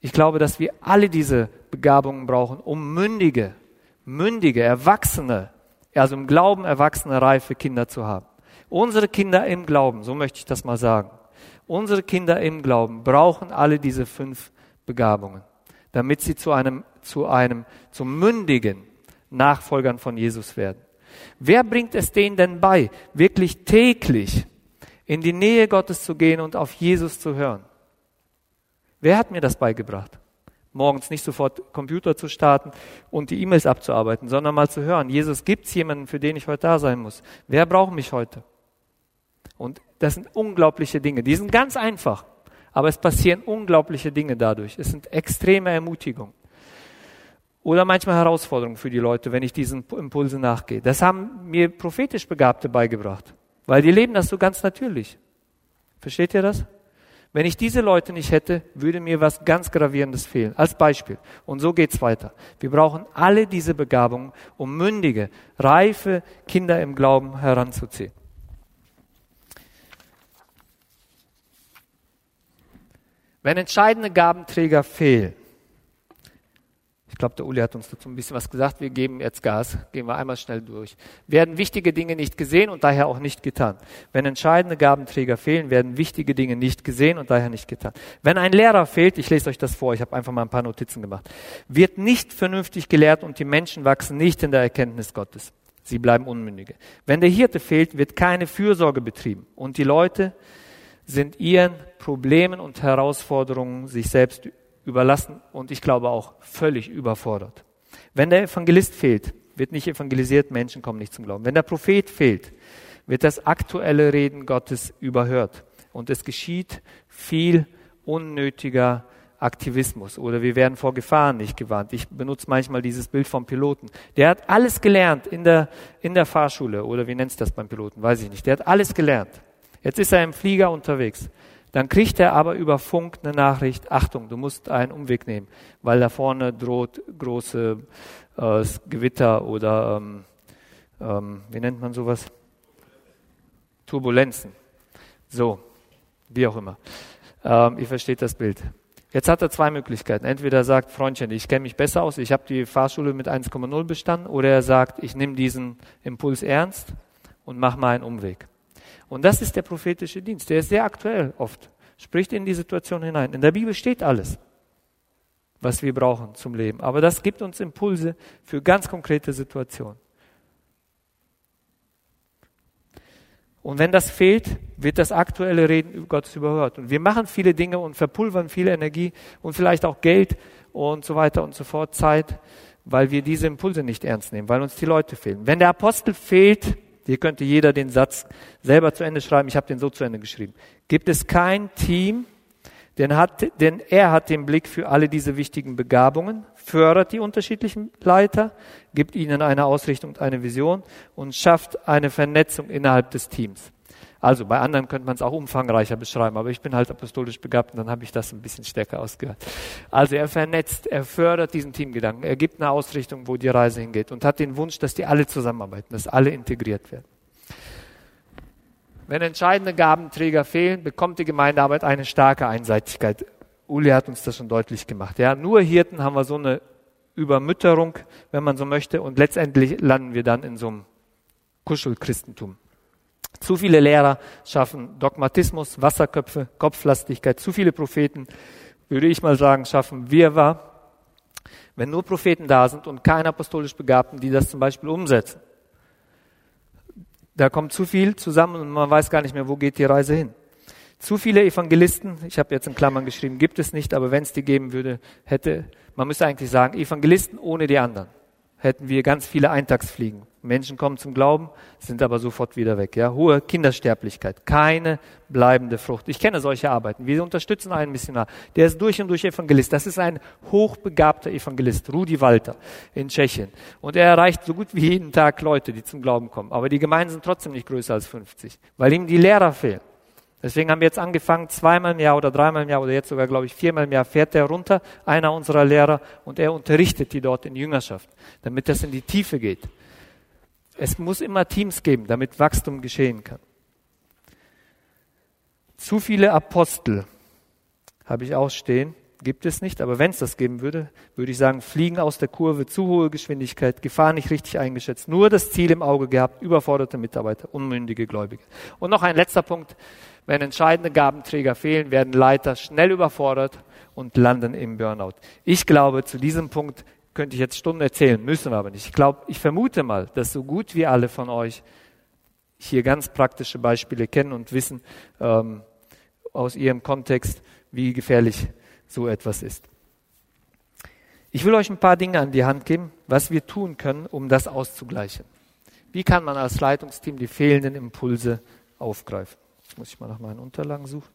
S1: Ich glaube, dass wir alle diese Begabungen brauchen, um mündige, mündige, erwachsene, also im Glauben erwachsene, reife Kinder zu haben. Unsere Kinder im Glauben, so möchte ich das mal sagen, unsere Kinder im Glauben brauchen alle diese fünf Begabungen, damit sie zu einem, zu einem, zum mündigen Nachfolgern von Jesus werden. Wer bringt es denen denn bei, wirklich täglich in die Nähe Gottes zu gehen und auf Jesus zu hören. Wer hat mir das beigebracht? Morgens nicht sofort Computer zu starten und die E-Mails abzuarbeiten, sondern mal zu hören, Jesus, gibt's jemanden, für den ich heute da sein muss? Wer braucht mich heute? Und das sind unglaubliche Dinge. Die sind ganz einfach, aber es passieren unglaubliche Dinge dadurch. Es sind extreme Ermutigungen. Oder manchmal Herausforderungen für die Leute, wenn ich diesen Impulsen nachgehe. Das haben mir prophetisch Begabte beigebracht. Weil die leben das so ganz natürlich. Versteht ihr das? Wenn ich diese Leute nicht hätte, würde mir was ganz Gravierendes fehlen. Als Beispiel. Und so geht's weiter. Wir brauchen alle diese Begabungen, um mündige, reife Kinder im Glauben heranzuziehen. Wenn entscheidende Gabenträger fehlen, ich glaube, der Uli hat uns dazu ein bisschen was gesagt. Wir geben jetzt Gas, gehen wir einmal schnell durch. Werden wichtige Dinge nicht gesehen und daher auch nicht getan. Wenn entscheidende Gabenträger fehlen, werden wichtige Dinge nicht gesehen und daher nicht getan. Wenn ein Lehrer fehlt, ich lese euch das vor, ich habe einfach mal ein paar Notizen gemacht, wird nicht vernünftig gelehrt und die Menschen wachsen nicht in der Erkenntnis Gottes. Sie bleiben Unmündige. Wenn der Hirte fehlt, wird keine Fürsorge betrieben und die Leute sind ihren Problemen und Herausforderungen sich selbst überlassen und ich glaube auch völlig überfordert. Wenn der Evangelist fehlt, wird nicht evangelisiert, Menschen kommen nicht zum Glauben. Wenn der Prophet fehlt, wird das aktuelle Reden Gottes überhört. Und es geschieht viel unnötiger Aktivismus oder wir werden vor Gefahren nicht gewarnt. Ich benutze manchmal dieses Bild vom Piloten. Der hat alles gelernt in der, in der Fahrschule oder wie nennt es das beim Piloten, weiß ich nicht. Der hat alles gelernt. Jetzt ist er im Flieger unterwegs. Dann kriegt er aber über Funk eine Nachricht, Achtung, du musst einen Umweg nehmen, weil da vorne droht große äh, Gewitter oder, ähm, ähm, wie nennt man sowas? Turbulenzen. So, wie auch immer. Ähm, ihr versteht das Bild. Jetzt hat er zwei Möglichkeiten. Entweder er sagt, Freundchen, ich kenne mich besser aus, ich habe die Fahrschule mit 1,0 bestanden, oder er sagt, ich nehme diesen Impuls ernst und mache mal einen Umweg. Und das ist der prophetische Dienst. Der ist sehr aktuell oft. Spricht in die Situation hinein. In der Bibel steht alles, was wir brauchen zum Leben. Aber das gibt uns Impulse für ganz konkrete Situationen. Und wenn das fehlt, wird das aktuelle Reden Gottes überhört. Und wir machen viele Dinge und verpulvern viel Energie und vielleicht auch Geld und so weiter und so fort, Zeit, weil wir diese Impulse nicht ernst nehmen, weil uns die Leute fehlen. Wenn der Apostel fehlt, hier könnte jeder den Satz selber zu Ende schreiben. Ich habe den so zu Ende geschrieben. Gibt es kein Team, denn, hat, denn er hat den Blick für alle diese wichtigen Begabungen, fördert die unterschiedlichen Leiter, gibt ihnen eine Ausrichtung und eine Vision und schafft eine Vernetzung innerhalb des Teams. Also bei anderen könnte man es auch umfangreicher beschreiben, aber ich bin halt apostolisch begabt und dann habe ich das ein bisschen stärker ausgehört. Also er vernetzt, er fördert diesen Teamgedanken, er gibt eine Ausrichtung, wo die Reise hingeht und hat den Wunsch, dass die alle zusammenarbeiten, dass alle integriert werden. Wenn entscheidende Gabenträger fehlen, bekommt die Gemeindearbeit eine starke Einseitigkeit. Uli hat uns das schon deutlich gemacht. Ja, nur Hirten haben wir so eine Übermütterung, wenn man so möchte, und letztendlich landen wir dann in so einem Kuschelchristentum. Zu viele Lehrer schaffen Dogmatismus, Wasserköpfe, Kopflastigkeit. Zu viele Propheten, würde ich mal sagen, schaffen Wirrwarr. Wenn nur Propheten da sind und keine apostolisch Begabten, die das zum Beispiel umsetzen, da kommt zu viel zusammen und man weiß gar nicht mehr, wo geht die Reise hin. Zu viele Evangelisten, ich habe jetzt in Klammern geschrieben, gibt es nicht, aber wenn es die geben würde, hätte, man müsste eigentlich sagen, Evangelisten ohne die anderen, hätten wir ganz viele Eintagsfliegen Menschen kommen zum Glauben, sind aber sofort wieder weg. Ja? Hohe Kindersterblichkeit, keine bleibende Frucht. Ich kenne solche Arbeiten. Wir unterstützen einen Missionar, der ist durch und durch Evangelist. Das ist ein hochbegabter Evangelist, Rudi Walter in Tschechien. Und er erreicht so gut wie jeden Tag Leute, die zum Glauben kommen. Aber die Gemeinden sind trotzdem nicht größer als 50, weil ihm die Lehrer fehlen. Deswegen haben wir jetzt angefangen, zweimal im Jahr oder dreimal im Jahr oder jetzt sogar, glaube ich, viermal im Jahr fährt er runter, einer unserer Lehrer, und er unterrichtet die dort in Jüngerschaft, damit das in die Tiefe geht. Es muss immer Teams geben, damit Wachstum geschehen kann. Zu viele Apostel habe ich auch stehen, gibt es nicht, aber wenn es das geben würde, würde ich sagen, fliegen aus der Kurve, zu hohe Geschwindigkeit, Gefahr nicht richtig eingeschätzt, nur das Ziel im Auge gehabt, überforderte Mitarbeiter, unmündige Gläubige. Und noch ein letzter Punkt, wenn entscheidende Gabenträger fehlen, werden Leiter schnell überfordert und landen im Burnout. Ich glaube, zu diesem Punkt könnte ich jetzt Stunden erzählen, müssen wir aber nicht. Ich glaube, ich vermute mal, dass so gut wie alle von euch hier ganz praktische Beispiele kennen und wissen ähm, aus ihrem Kontext, wie gefährlich so etwas ist. Ich will euch ein paar Dinge an die Hand geben, was wir tun können, um das auszugleichen. Wie kann man als Leitungsteam die fehlenden Impulse aufgreifen? Jetzt muss ich mal nach meinen Unterlagen suchen.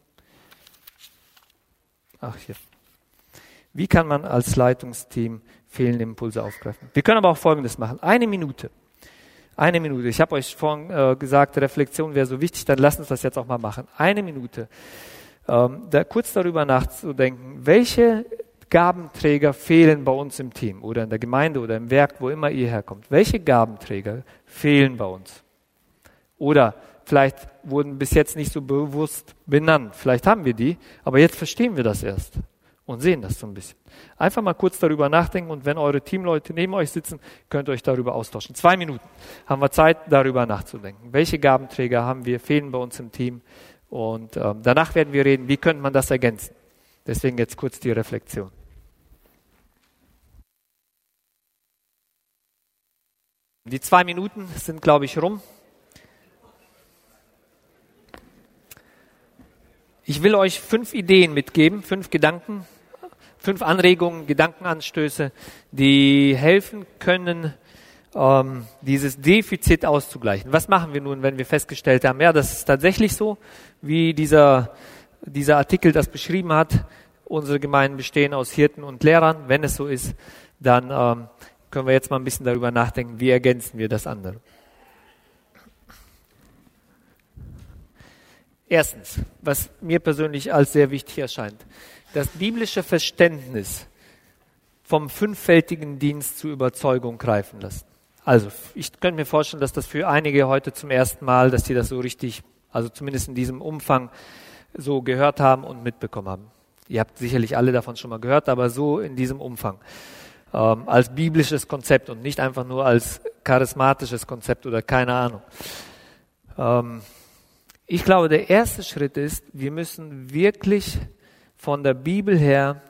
S1: Ach, hier. Wie kann man als Leitungsteam fehlende Impulse aufgreifen? Wir können aber auch Folgendes machen. Eine Minute. Eine Minute. Ich habe euch vorhin äh, gesagt, Reflexion wäre so wichtig, dann lasst uns das jetzt auch mal machen. Eine Minute. Ähm, da kurz darüber nachzudenken, welche Gabenträger fehlen bei uns im Team oder in der Gemeinde oder im Werk, wo immer ihr herkommt. Welche Gabenträger fehlen bei uns? Oder vielleicht wurden bis jetzt nicht so bewusst benannt. Vielleicht haben wir die, aber jetzt verstehen wir das erst und sehen das so ein bisschen. Einfach mal kurz darüber nachdenken und wenn eure Teamleute neben euch sitzen, könnt ihr euch darüber austauschen. Zwei Minuten haben wir Zeit, darüber nachzudenken. Welche Gabenträger haben wir, fehlen bei uns im Team? Und ähm, danach werden wir reden, wie könnte man das ergänzen. Deswegen jetzt kurz die Reflexion. Die zwei Minuten sind, glaube ich, rum. Ich will euch fünf Ideen mitgeben, fünf Gedanken, fünf Anregungen, Gedankenanstöße, die helfen können, ähm, dieses Defizit auszugleichen. Was machen wir nun, wenn wir festgestellt haben, ja, das ist tatsächlich so, wie dieser, dieser Artikel das beschrieben hat. Unsere Gemeinden bestehen aus Hirten und Lehrern. Wenn es so ist, dann ähm, können wir jetzt mal ein bisschen darüber nachdenken, wie ergänzen wir das andere. Erstens, was mir persönlich als sehr wichtig erscheint, das biblische Verständnis vom fünffältigen Dienst zur Überzeugung greifen lassen. Also, ich könnte mir vorstellen, dass das für einige heute zum ersten Mal, dass sie das so richtig, also zumindest in diesem Umfang so gehört haben und mitbekommen haben. Ihr habt sicherlich alle davon schon mal gehört, aber so in diesem Umfang. Ähm, als biblisches Konzept und nicht einfach nur als charismatisches Konzept oder keine Ahnung. Ähm, ich glaube, der erste Schritt ist, wir müssen wirklich von der Bibel her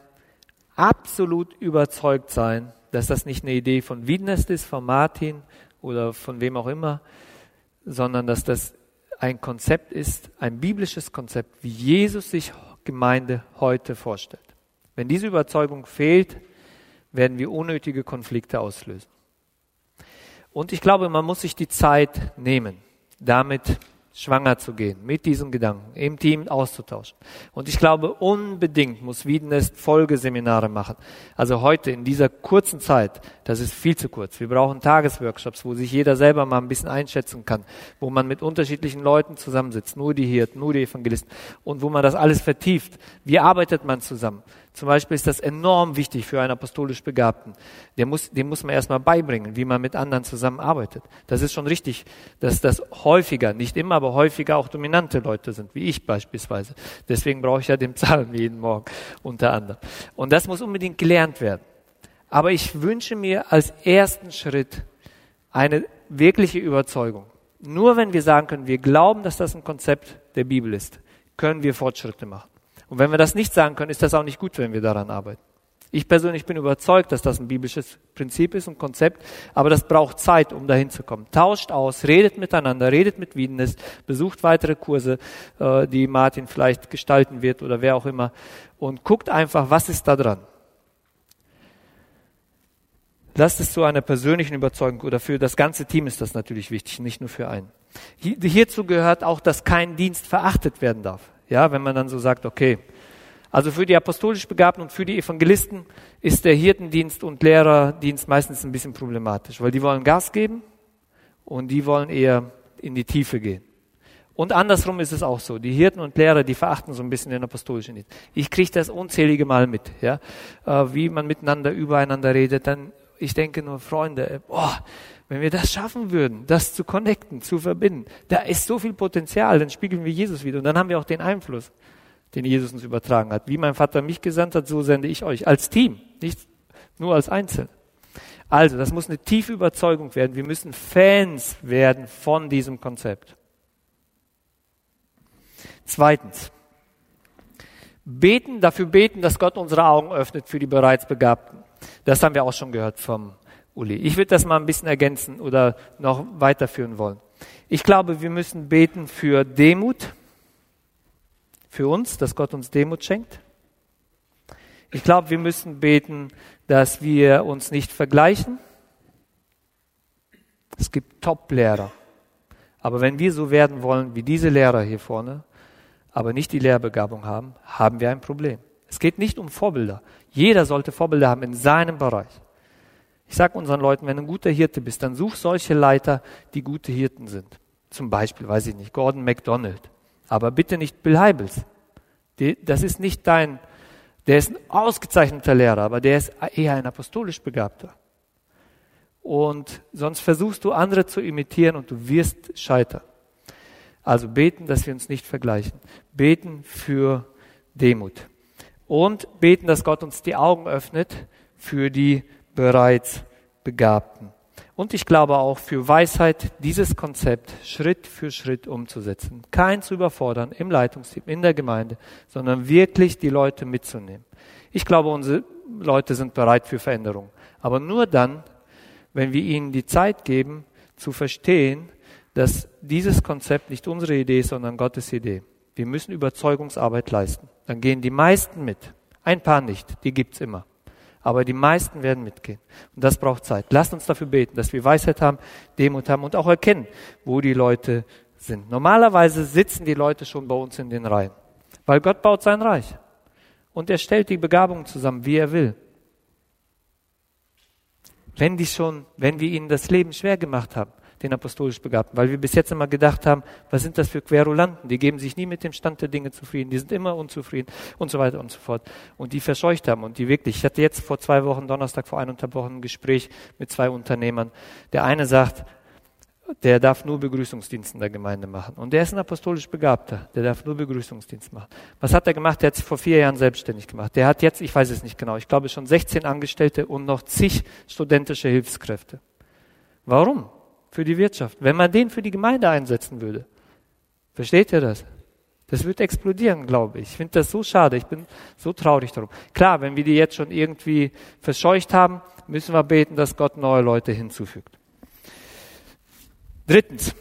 S1: absolut überzeugt sein, dass das nicht eine Idee von Wiednest ist, von Martin oder von wem auch immer, sondern dass das ein Konzept ist, ein biblisches Konzept, wie Jesus sich Gemeinde heute vorstellt. Wenn diese Überzeugung fehlt, werden wir unnötige Konflikte auslösen. Und ich glaube, man muss sich die Zeit nehmen, damit schwanger zu gehen, mit diesem Gedanken, im Team auszutauschen. Und ich glaube, unbedingt muss Wiedenest Folgeseminare machen. Also heute in dieser kurzen Zeit, das ist viel zu kurz. Wir brauchen Tagesworkshops, wo sich jeder selber mal ein bisschen einschätzen kann, wo man mit unterschiedlichen Leuten zusammensitzt, nur die Hirten, nur die Evangelisten, und wo man das alles vertieft. Wie arbeitet man zusammen? Zum Beispiel ist das enorm wichtig für einen apostolisch Begabten. Der muss, dem muss man erstmal beibringen, wie man mit anderen zusammenarbeitet. Das ist schon richtig, dass das häufiger, nicht immer, aber häufiger auch dominante Leute sind, wie ich beispielsweise. Deswegen brauche ich ja den Psalm jeden Morgen unter anderem. Und das muss unbedingt gelernt werden. Aber ich wünsche mir als ersten Schritt eine wirkliche Überzeugung. Nur wenn wir sagen können, wir glauben, dass das ein Konzept der Bibel ist, können wir Fortschritte machen. Und wenn wir das nicht sagen können, ist das auch nicht gut, wenn wir daran arbeiten. Ich persönlich bin überzeugt, dass das ein biblisches Prinzip ist, ein Konzept, aber das braucht Zeit, um dahin zu kommen. Tauscht aus, redet miteinander, redet mit Wiedenest, besucht weitere Kurse, äh, die Martin vielleicht gestalten wird oder wer auch immer und guckt einfach, was ist da dran. Lasst es zu einer persönlichen Überzeugung oder für das ganze Team ist das natürlich wichtig, nicht nur für einen. Hierzu gehört auch, dass kein Dienst verachtet werden darf. Ja, wenn man dann so sagt, okay, also für die apostolisch Begabten und für die Evangelisten ist der Hirtendienst und Lehrerdienst meistens ein bisschen problematisch, weil die wollen Gas geben und die wollen eher in die Tiefe gehen. Und andersrum ist es auch so. Die Hirten und Lehrer, die verachten so ein bisschen den apostolischen Dienst. Ich kriege das unzählige Mal mit, ja, äh, wie man miteinander übereinander redet. Dann, ich denke nur, Freunde, boah, wenn wir das schaffen würden, das zu connecten, zu verbinden, da ist so viel Potenzial. Dann spiegeln wir Jesus wieder und dann haben wir auch den Einfluss, den Jesus uns übertragen hat. Wie mein Vater mich gesandt hat, so sende ich euch als Team, nicht nur als Einzel. Also, das muss eine tiefe Überzeugung werden. Wir müssen Fans werden von diesem Konzept. Zweitens, beten, dafür beten, dass Gott unsere Augen öffnet für die bereits Begabten. Das haben wir auch schon gehört vom Uli. Ich würde das mal ein bisschen ergänzen oder noch weiterführen wollen. Ich glaube, wir müssen beten für Demut, für uns, dass Gott uns Demut schenkt. Ich glaube, wir müssen beten, dass wir uns nicht vergleichen. Es gibt Top-Lehrer. Aber wenn wir so werden wollen wie diese Lehrer hier vorne, aber nicht die Lehrbegabung haben, haben wir ein Problem. Es geht nicht um Vorbilder. Jeder sollte Vorbilder haben in seinem Bereich. Ich sage unseren Leuten, wenn du ein guter Hirte bist, dann such solche Leiter, die gute Hirten sind. Zum Beispiel, weiß ich nicht, Gordon MacDonald. Aber bitte nicht Bill Heibels. Das ist nicht dein, der ist ein ausgezeichneter Lehrer, aber der ist eher ein apostolisch Begabter. Und sonst versuchst du andere zu imitieren und du wirst scheitern. Also beten, dass wir uns nicht vergleichen. Beten für Demut. Und beten, dass Gott uns die Augen öffnet für die bereits Begabten. Und ich glaube auch für Weisheit, dieses Konzept Schritt für Schritt umzusetzen. Kein zu überfordern im Leitungsteam, in der Gemeinde, sondern wirklich die Leute mitzunehmen. Ich glaube, unsere Leute sind bereit für Veränderung. Aber nur dann, wenn wir ihnen die Zeit geben, zu verstehen, dass dieses Konzept nicht unsere Idee ist, sondern Gottes Idee. Wir müssen Überzeugungsarbeit leisten. Dann gehen die meisten mit. Ein paar nicht, die gibt's immer. Aber die meisten werden mitgehen. Und das braucht Zeit. Lasst uns dafür beten, dass wir Weisheit haben, Demut haben und auch erkennen, wo die Leute sind. Normalerweise sitzen die Leute schon bei uns in den Reihen. Weil Gott baut sein Reich. Und er stellt die Begabungen zusammen, wie er will. Wenn die schon, wenn wir ihnen das Leben schwer gemacht haben, den apostolisch Begabten, weil wir bis jetzt immer gedacht haben, was sind das für Querulanten? Die geben sich nie mit dem Stand der Dinge zufrieden, die sind immer unzufrieden und so weiter und so fort. Und die verscheucht haben und die wirklich, ich hatte jetzt vor zwei Wochen, Donnerstag vor eineinhalb Wochen ein Gespräch mit zwei Unternehmern. Der eine sagt, der darf nur Begrüßungsdienst in der Gemeinde machen. Und der ist ein apostolisch Begabter, der darf nur Begrüßungsdienst machen. Was hat er gemacht? Der hat sich vor vier Jahren selbstständig gemacht. Der hat jetzt, ich weiß es nicht genau, ich glaube schon 16 Angestellte und noch zig studentische Hilfskräfte. Warum? Für die Wirtschaft, wenn man den für die Gemeinde einsetzen würde. Versteht ihr das? Das wird explodieren, glaube ich. Ich finde das so schade. Ich bin so traurig darum. Klar, wenn wir die jetzt schon irgendwie verscheucht haben, müssen wir beten, dass Gott neue Leute hinzufügt. Drittens,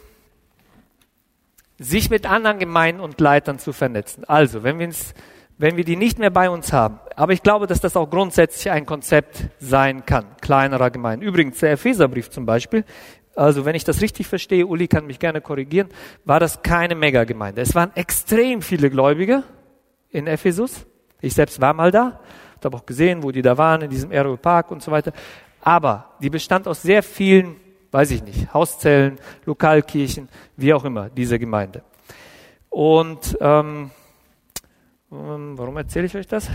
S1: sich mit anderen Gemeinden und Leitern zu vernetzen. Also, wenn wir, uns, wenn wir die nicht mehr bei uns haben, aber ich glaube, dass das auch grundsätzlich ein Konzept sein kann, kleinerer Gemeinden. Übrigens, der Epheserbrief zum Beispiel also wenn ich das richtig verstehe, Uli kann mich gerne korrigieren, war das keine Megagemeinde. Es waren extrem viele Gläubige in Ephesus. Ich selbst war mal da, habe auch gesehen, wo die da waren, in diesem Aeropark und so weiter. Aber die bestand aus sehr vielen, weiß ich nicht, Hauszellen, Lokalkirchen, wie auch immer, diese Gemeinde. Und ähm, ähm warum erzähle ich euch das?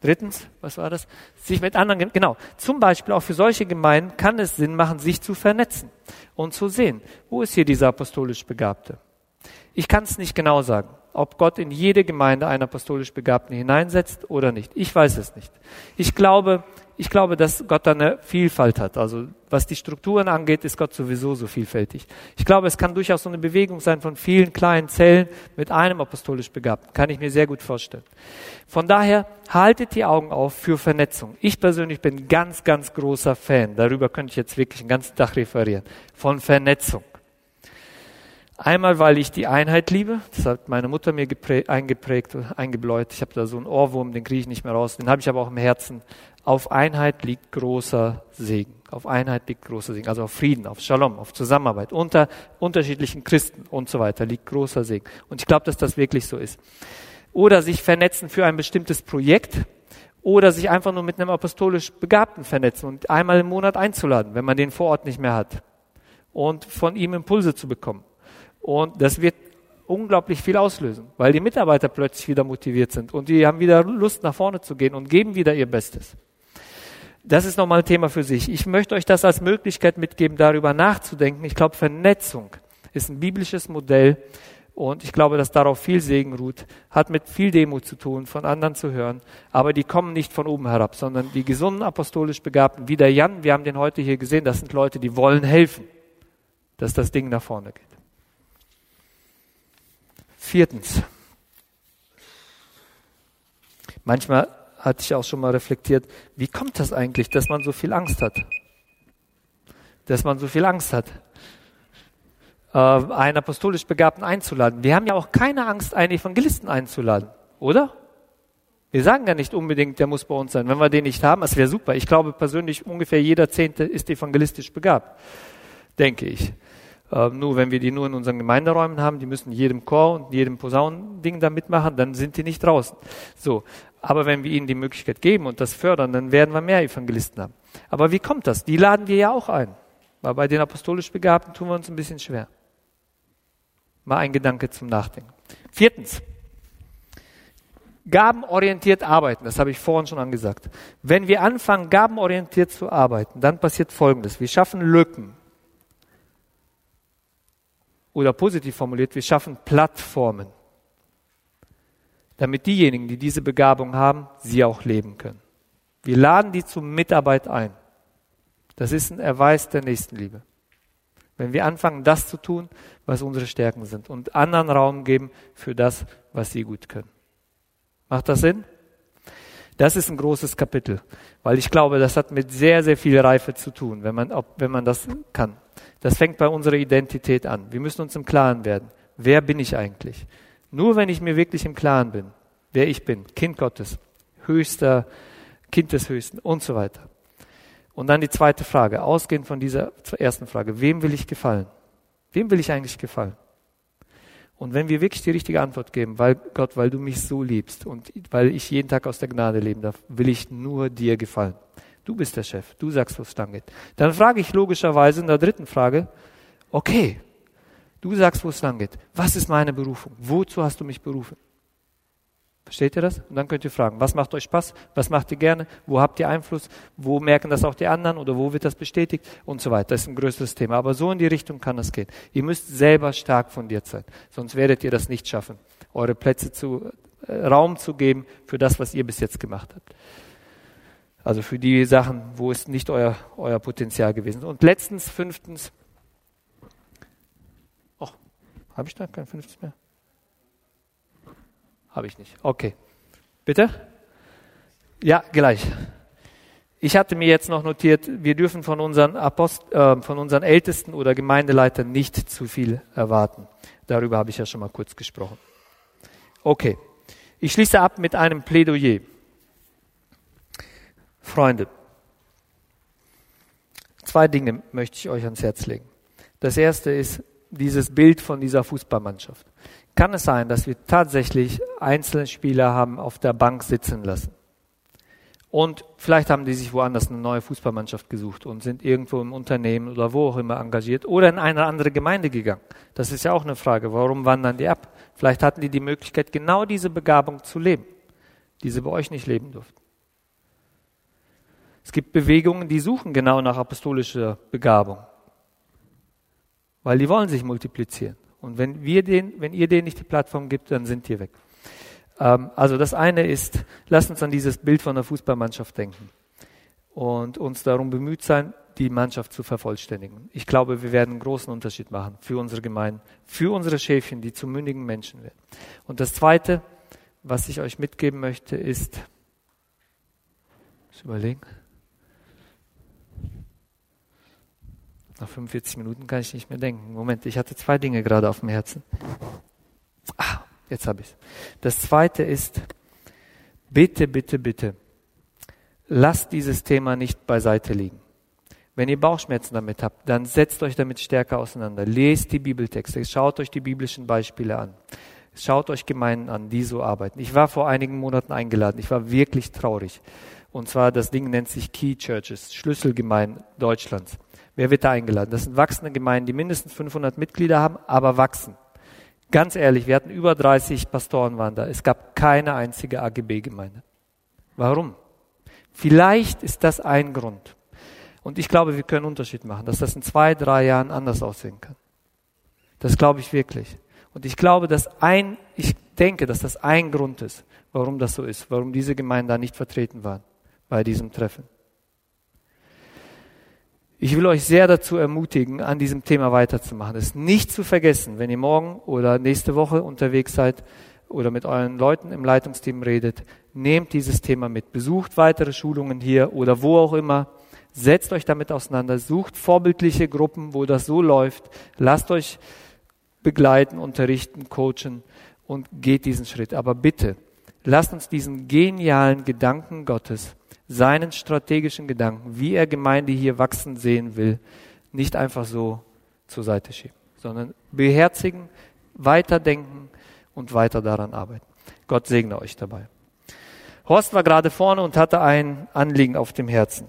S1: Drittens, was war das? Sich mit anderen, genau. Zum Beispiel auch für solche Gemeinden kann es Sinn machen, sich zu vernetzen und zu sehen, wo ist hier dieser apostolisch Begabte? Ich kann es nicht genau sagen, ob Gott in jede Gemeinde einen apostolisch Begabten hineinsetzt oder nicht. Ich weiß es nicht. Ich glaube, ich glaube, dass Gott da eine Vielfalt hat. Also was die Strukturen angeht, ist Gott sowieso so vielfältig. Ich glaube, es kann durchaus so eine Bewegung sein von vielen kleinen Zellen mit einem apostolisch Begabten. Kann ich mir sehr gut vorstellen. Von daher haltet die Augen auf für Vernetzung. Ich persönlich bin ganz, ganz großer Fan. Darüber könnte ich jetzt wirklich den ganzen Tag referieren. Von Vernetzung. Einmal, weil ich die Einheit liebe. Das hat meine Mutter mir eingeprägt, eingebläut. Ich habe da so einen Ohrwurm, den kriege ich nicht mehr raus. Den habe ich aber auch im Herzen. Auf Einheit liegt großer Segen. Auf Einheit liegt großer Segen. Also auf Frieden, auf Shalom, auf Zusammenarbeit unter unterschiedlichen Christen und so weiter liegt großer Segen. Und ich glaube, dass das wirklich so ist. Oder sich vernetzen für ein bestimmtes Projekt oder sich einfach nur mit einem apostolisch Begabten vernetzen und einmal im Monat einzuladen, wenn man den vor Ort nicht mehr hat. Und von ihm Impulse zu bekommen. Und das wird unglaublich viel auslösen, weil die Mitarbeiter plötzlich wieder motiviert sind und die haben wieder Lust nach vorne zu gehen und geben wieder ihr Bestes. Das ist nochmal ein Thema für sich. Ich möchte euch das als Möglichkeit mitgeben, darüber nachzudenken. Ich glaube, Vernetzung ist ein biblisches Modell und ich glaube, dass darauf viel Segen ruht, hat mit viel Demut zu tun, von anderen zu hören. Aber die kommen nicht von oben herab, sondern die gesunden apostolisch Begabten, wie der Jan, wir haben den heute hier gesehen, das sind Leute, die wollen helfen, dass das Ding nach vorne geht. Viertens. Manchmal hatte ich auch schon mal reflektiert, wie kommt das eigentlich, dass man so viel Angst hat? Dass man so viel Angst hat, äh, einen apostolisch Begabten einzuladen. Wir haben ja auch keine Angst, einen Evangelisten einzuladen, oder? Wir sagen ja nicht unbedingt, der muss bei uns sein. Wenn wir den nicht haben, das wäre super. Ich glaube persönlich, ungefähr jeder Zehnte ist evangelistisch begabt, denke ich. Ähm, nur wenn wir die nur in unseren Gemeinderäumen haben, die müssen jedem Chor und jedem Posaunending da mitmachen, dann sind die nicht draußen. So. Aber wenn wir ihnen die Möglichkeit geben und das fördern, dann werden wir mehr Evangelisten haben. Aber wie kommt das? Die laden wir ja auch ein. Weil bei den apostolisch Begabten tun wir uns ein bisschen schwer. Mal ein Gedanke zum Nachdenken. Viertens. Gabenorientiert arbeiten, das habe ich vorhin schon angesagt. Wenn wir anfangen, gabenorientiert zu arbeiten, dann passiert Folgendes. Wir schaffen Lücken. Oder positiv formuliert, wir schaffen Plattformen damit diejenigen, die diese Begabung haben, sie auch leben können. Wir laden die zur Mitarbeit ein. Das ist ein Erweis der Nächstenliebe. Wenn wir anfangen, das zu tun, was unsere Stärken sind und anderen Raum geben für das, was sie gut können. Macht das Sinn? Das ist ein großes Kapitel, weil ich glaube, das hat mit sehr, sehr viel Reife zu tun, wenn man, wenn man das kann. Das fängt bei unserer Identität an. Wir müssen uns im Klaren werden. Wer bin ich eigentlich? Nur wenn ich mir wirklich im Klaren bin, wer ich bin, Kind Gottes, höchster, Kind des Höchsten und so weiter. Und dann die zweite Frage, ausgehend von dieser ersten Frage, wem will ich gefallen? Wem will ich eigentlich gefallen? Und wenn wir wirklich die richtige Antwort geben, weil Gott, weil du mich so liebst und weil ich jeden Tag aus der Gnade leben darf, will ich nur dir gefallen. Du bist der Chef, du sagst, wo es lang geht. Dann frage ich logischerweise in der dritten Frage, okay, Du sagst, wo es lang geht. Was ist meine Berufung? Wozu hast du mich berufen? Versteht ihr das? Und dann könnt ihr fragen, was macht euch Spaß? Was macht ihr gerne? Wo habt ihr Einfluss? Wo merken das auch die anderen? Oder wo wird das bestätigt? Und so weiter. Das ist ein größeres Thema. Aber so in die Richtung kann das gehen. Ihr müsst selber stark fundiert sein. Sonst werdet ihr das nicht schaffen, eure Plätze zu, äh, Raum zu geben für das, was ihr bis jetzt gemacht habt. Also für die Sachen, wo es nicht euer, euer Potenzial gewesen ist. Und letztens, fünftens, habe ich da kein fünftes mehr? Habe ich nicht. Okay. Bitte? Ja, gleich. Ich hatte mir jetzt noch notiert, wir dürfen von unseren, Apost äh, von unseren Ältesten oder Gemeindeleitern nicht zu viel erwarten. Darüber habe ich ja schon mal kurz gesprochen. Okay. Ich schließe ab mit einem Plädoyer. Freunde, zwei Dinge möchte ich euch ans Herz legen. Das erste ist, dieses Bild von dieser Fußballmannschaft. Kann es sein, dass wir tatsächlich einzelne Spieler haben auf der Bank sitzen lassen? Und vielleicht haben die sich woanders eine neue Fußballmannschaft gesucht und sind irgendwo im Unternehmen oder wo auch immer engagiert oder in eine andere Gemeinde gegangen. Das ist ja auch eine Frage. Warum wandern die ab? Vielleicht hatten die die Möglichkeit, genau diese Begabung zu leben, die sie bei euch nicht leben durften. Es gibt Bewegungen, die suchen genau nach apostolischer Begabung. Weil die wollen sich multiplizieren. Und wenn wir den, wenn ihr denen nicht die Plattform gibt, dann sind die weg. Ähm, also das eine ist, lasst uns an dieses Bild von der Fußballmannschaft denken und uns darum bemüht sein, die Mannschaft zu vervollständigen. Ich glaube, wir werden einen großen Unterschied machen für unsere Gemeinden, für unsere Schäfchen, die zu mündigen Menschen werden. Und das zweite, was ich euch mitgeben möchte, ist, muss überlegen, Nach 45 Minuten kann ich nicht mehr denken. Moment, ich hatte zwei Dinge gerade auf dem Herzen. Ah, jetzt habe ich es. Das zweite ist, bitte, bitte, bitte, lasst dieses Thema nicht beiseite liegen. Wenn ihr Bauchschmerzen damit habt, dann setzt euch damit stärker auseinander. Lest die Bibeltexte, schaut euch die biblischen Beispiele an. Schaut euch Gemeinden an, die so arbeiten. Ich war vor einigen Monaten eingeladen. Ich war wirklich traurig. Und zwar, das Ding nennt sich Key Churches, Schlüsselgemeinden Deutschlands. Wer wird da eingeladen? Das sind wachsende Gemeinden, die mindestens 500 Mitglieder haben, aber wachsen. Ganz ehrlich, wir hatten über 30 Pastoren waren da. Es gab keine einzige AGB-Gemeinde. Warum? Vielleicht ist das ein Grund. Und ich glaube, wir können Unterschied machen, dass das in zwei, drei Jahren anders aussehen kann. Das glaube ich wirklich. Und ich glaube, dass ein, ich denke, dass das ein Grund ist, warum das so ist, warum diese Gemeinden da nicht vertreten waren bei diesem Treffen. Ich will euch sehr dazu ermutigen, an diesem Thema weiterzumachen. Es nicht zu vergessen, wenn ihr morgen oder nächste Woche unterwegs seid oder mit euren Leuten im Leitungsteam redet, nehmt dieses Thema mit. Besucht weitere Schulungen hier oder wo auch immer. Setzt euch damit auseinander. Sucht vorbildliche Gruppen, wo das so läuft. Lasst euch begleiten, unterrichten, coachen und geht diesen Schritt. Aber bitte, lasst uns diesen genialen Gedanken Gottes, seinen strategischen Gedanken, wie er Gemeinde hier wachsen sehen will, nicht einfach so zur Seite schieben, sondern beherzigen, weiterdenken und weiter daran arbeiten. Gott segne euch dabei. Horst war gerade vorne und hatte ein Anliegen auf dem Herzen.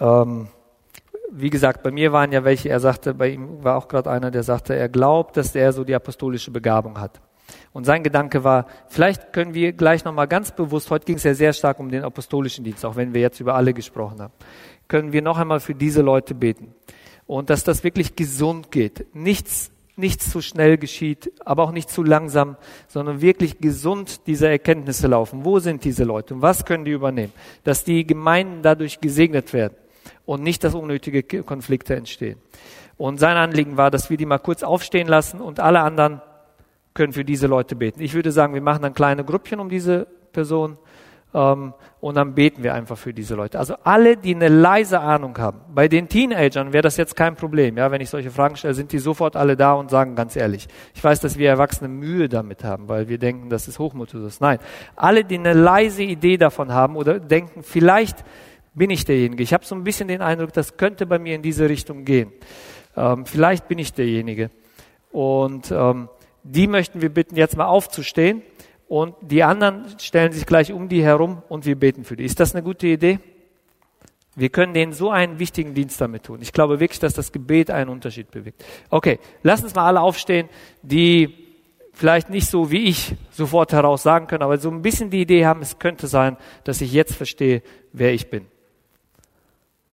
S1: Ähm, wie gesagt, bei mir waren ja welche, er sagte, bei ihm war auch gerade einer, der sagte, er glaubt, dass er so die apostolische Begabung hat. Und sein Gedanke war, vielleicht können wir gleich nochmal ganz bewusst, heute ging es ja sehr stark um den apostolischen Dienst, auch wenn wir jetzt über alle gesprochen haben, können wir noch einmal für diese Leute beten. Und dass das wirklich gesund geht. Nichts, nichts zu schnell geschieht, aber auch nicht zu langsam, sondern wirklich gesund diese Erkenntnisse laufen. Wo sind diese Leute und was können die übernehmen? Dass die Gemeinden dadurch gesegnet werden und nicht, dass unnötige Konflikte entstehen. Und sein Anliegen war, dass wir die mal kurz aufstehen lassen und alle anderen können für diese Leute beten. Ich würde sagen, wir machen dann kleine Grüppchen um diese Person ähm, und dann beten wir einfach für diese Leute. Also alle, die eine leise Ahnung haben. Bei den Teenagern wäre das jetzt kein Problem. Ja, wenn ich solche Fragen stelle, sind die sofort alle da und sagen ganz ehrlich. Ich weiß, dass wir Erwachsene Mühe damit haben, weil wir denken, das ist Hochmut oder das. Nein, alle, die eine leise Idee davon haben oder denken, vielleicht bin ich derjenige. Ich habe so ein bisschen den Eindruck, das könnte bei mir in diese Richtung gehen. Ähm, vielleicht bin ich derjenige. Und ähm, die möchten wir bitten, jetzt mal aufzustehen. Und die anderen stellen sich gleich um die herum und wir beten für die. Ist das eine gute Idee? Wir können denen so einen wichtigen Dienst damit tun. Ich glaube wirklich, dass das Gebet einen Unterschied bewegt. Okay, lass uns mal alle aufstehen, die vielleicht nicht so wie ich sofort heraus sagen können, aber so ein bisschen die Idee haben, es könnte sein, dass ich jetzt verstehe, wer ich bin.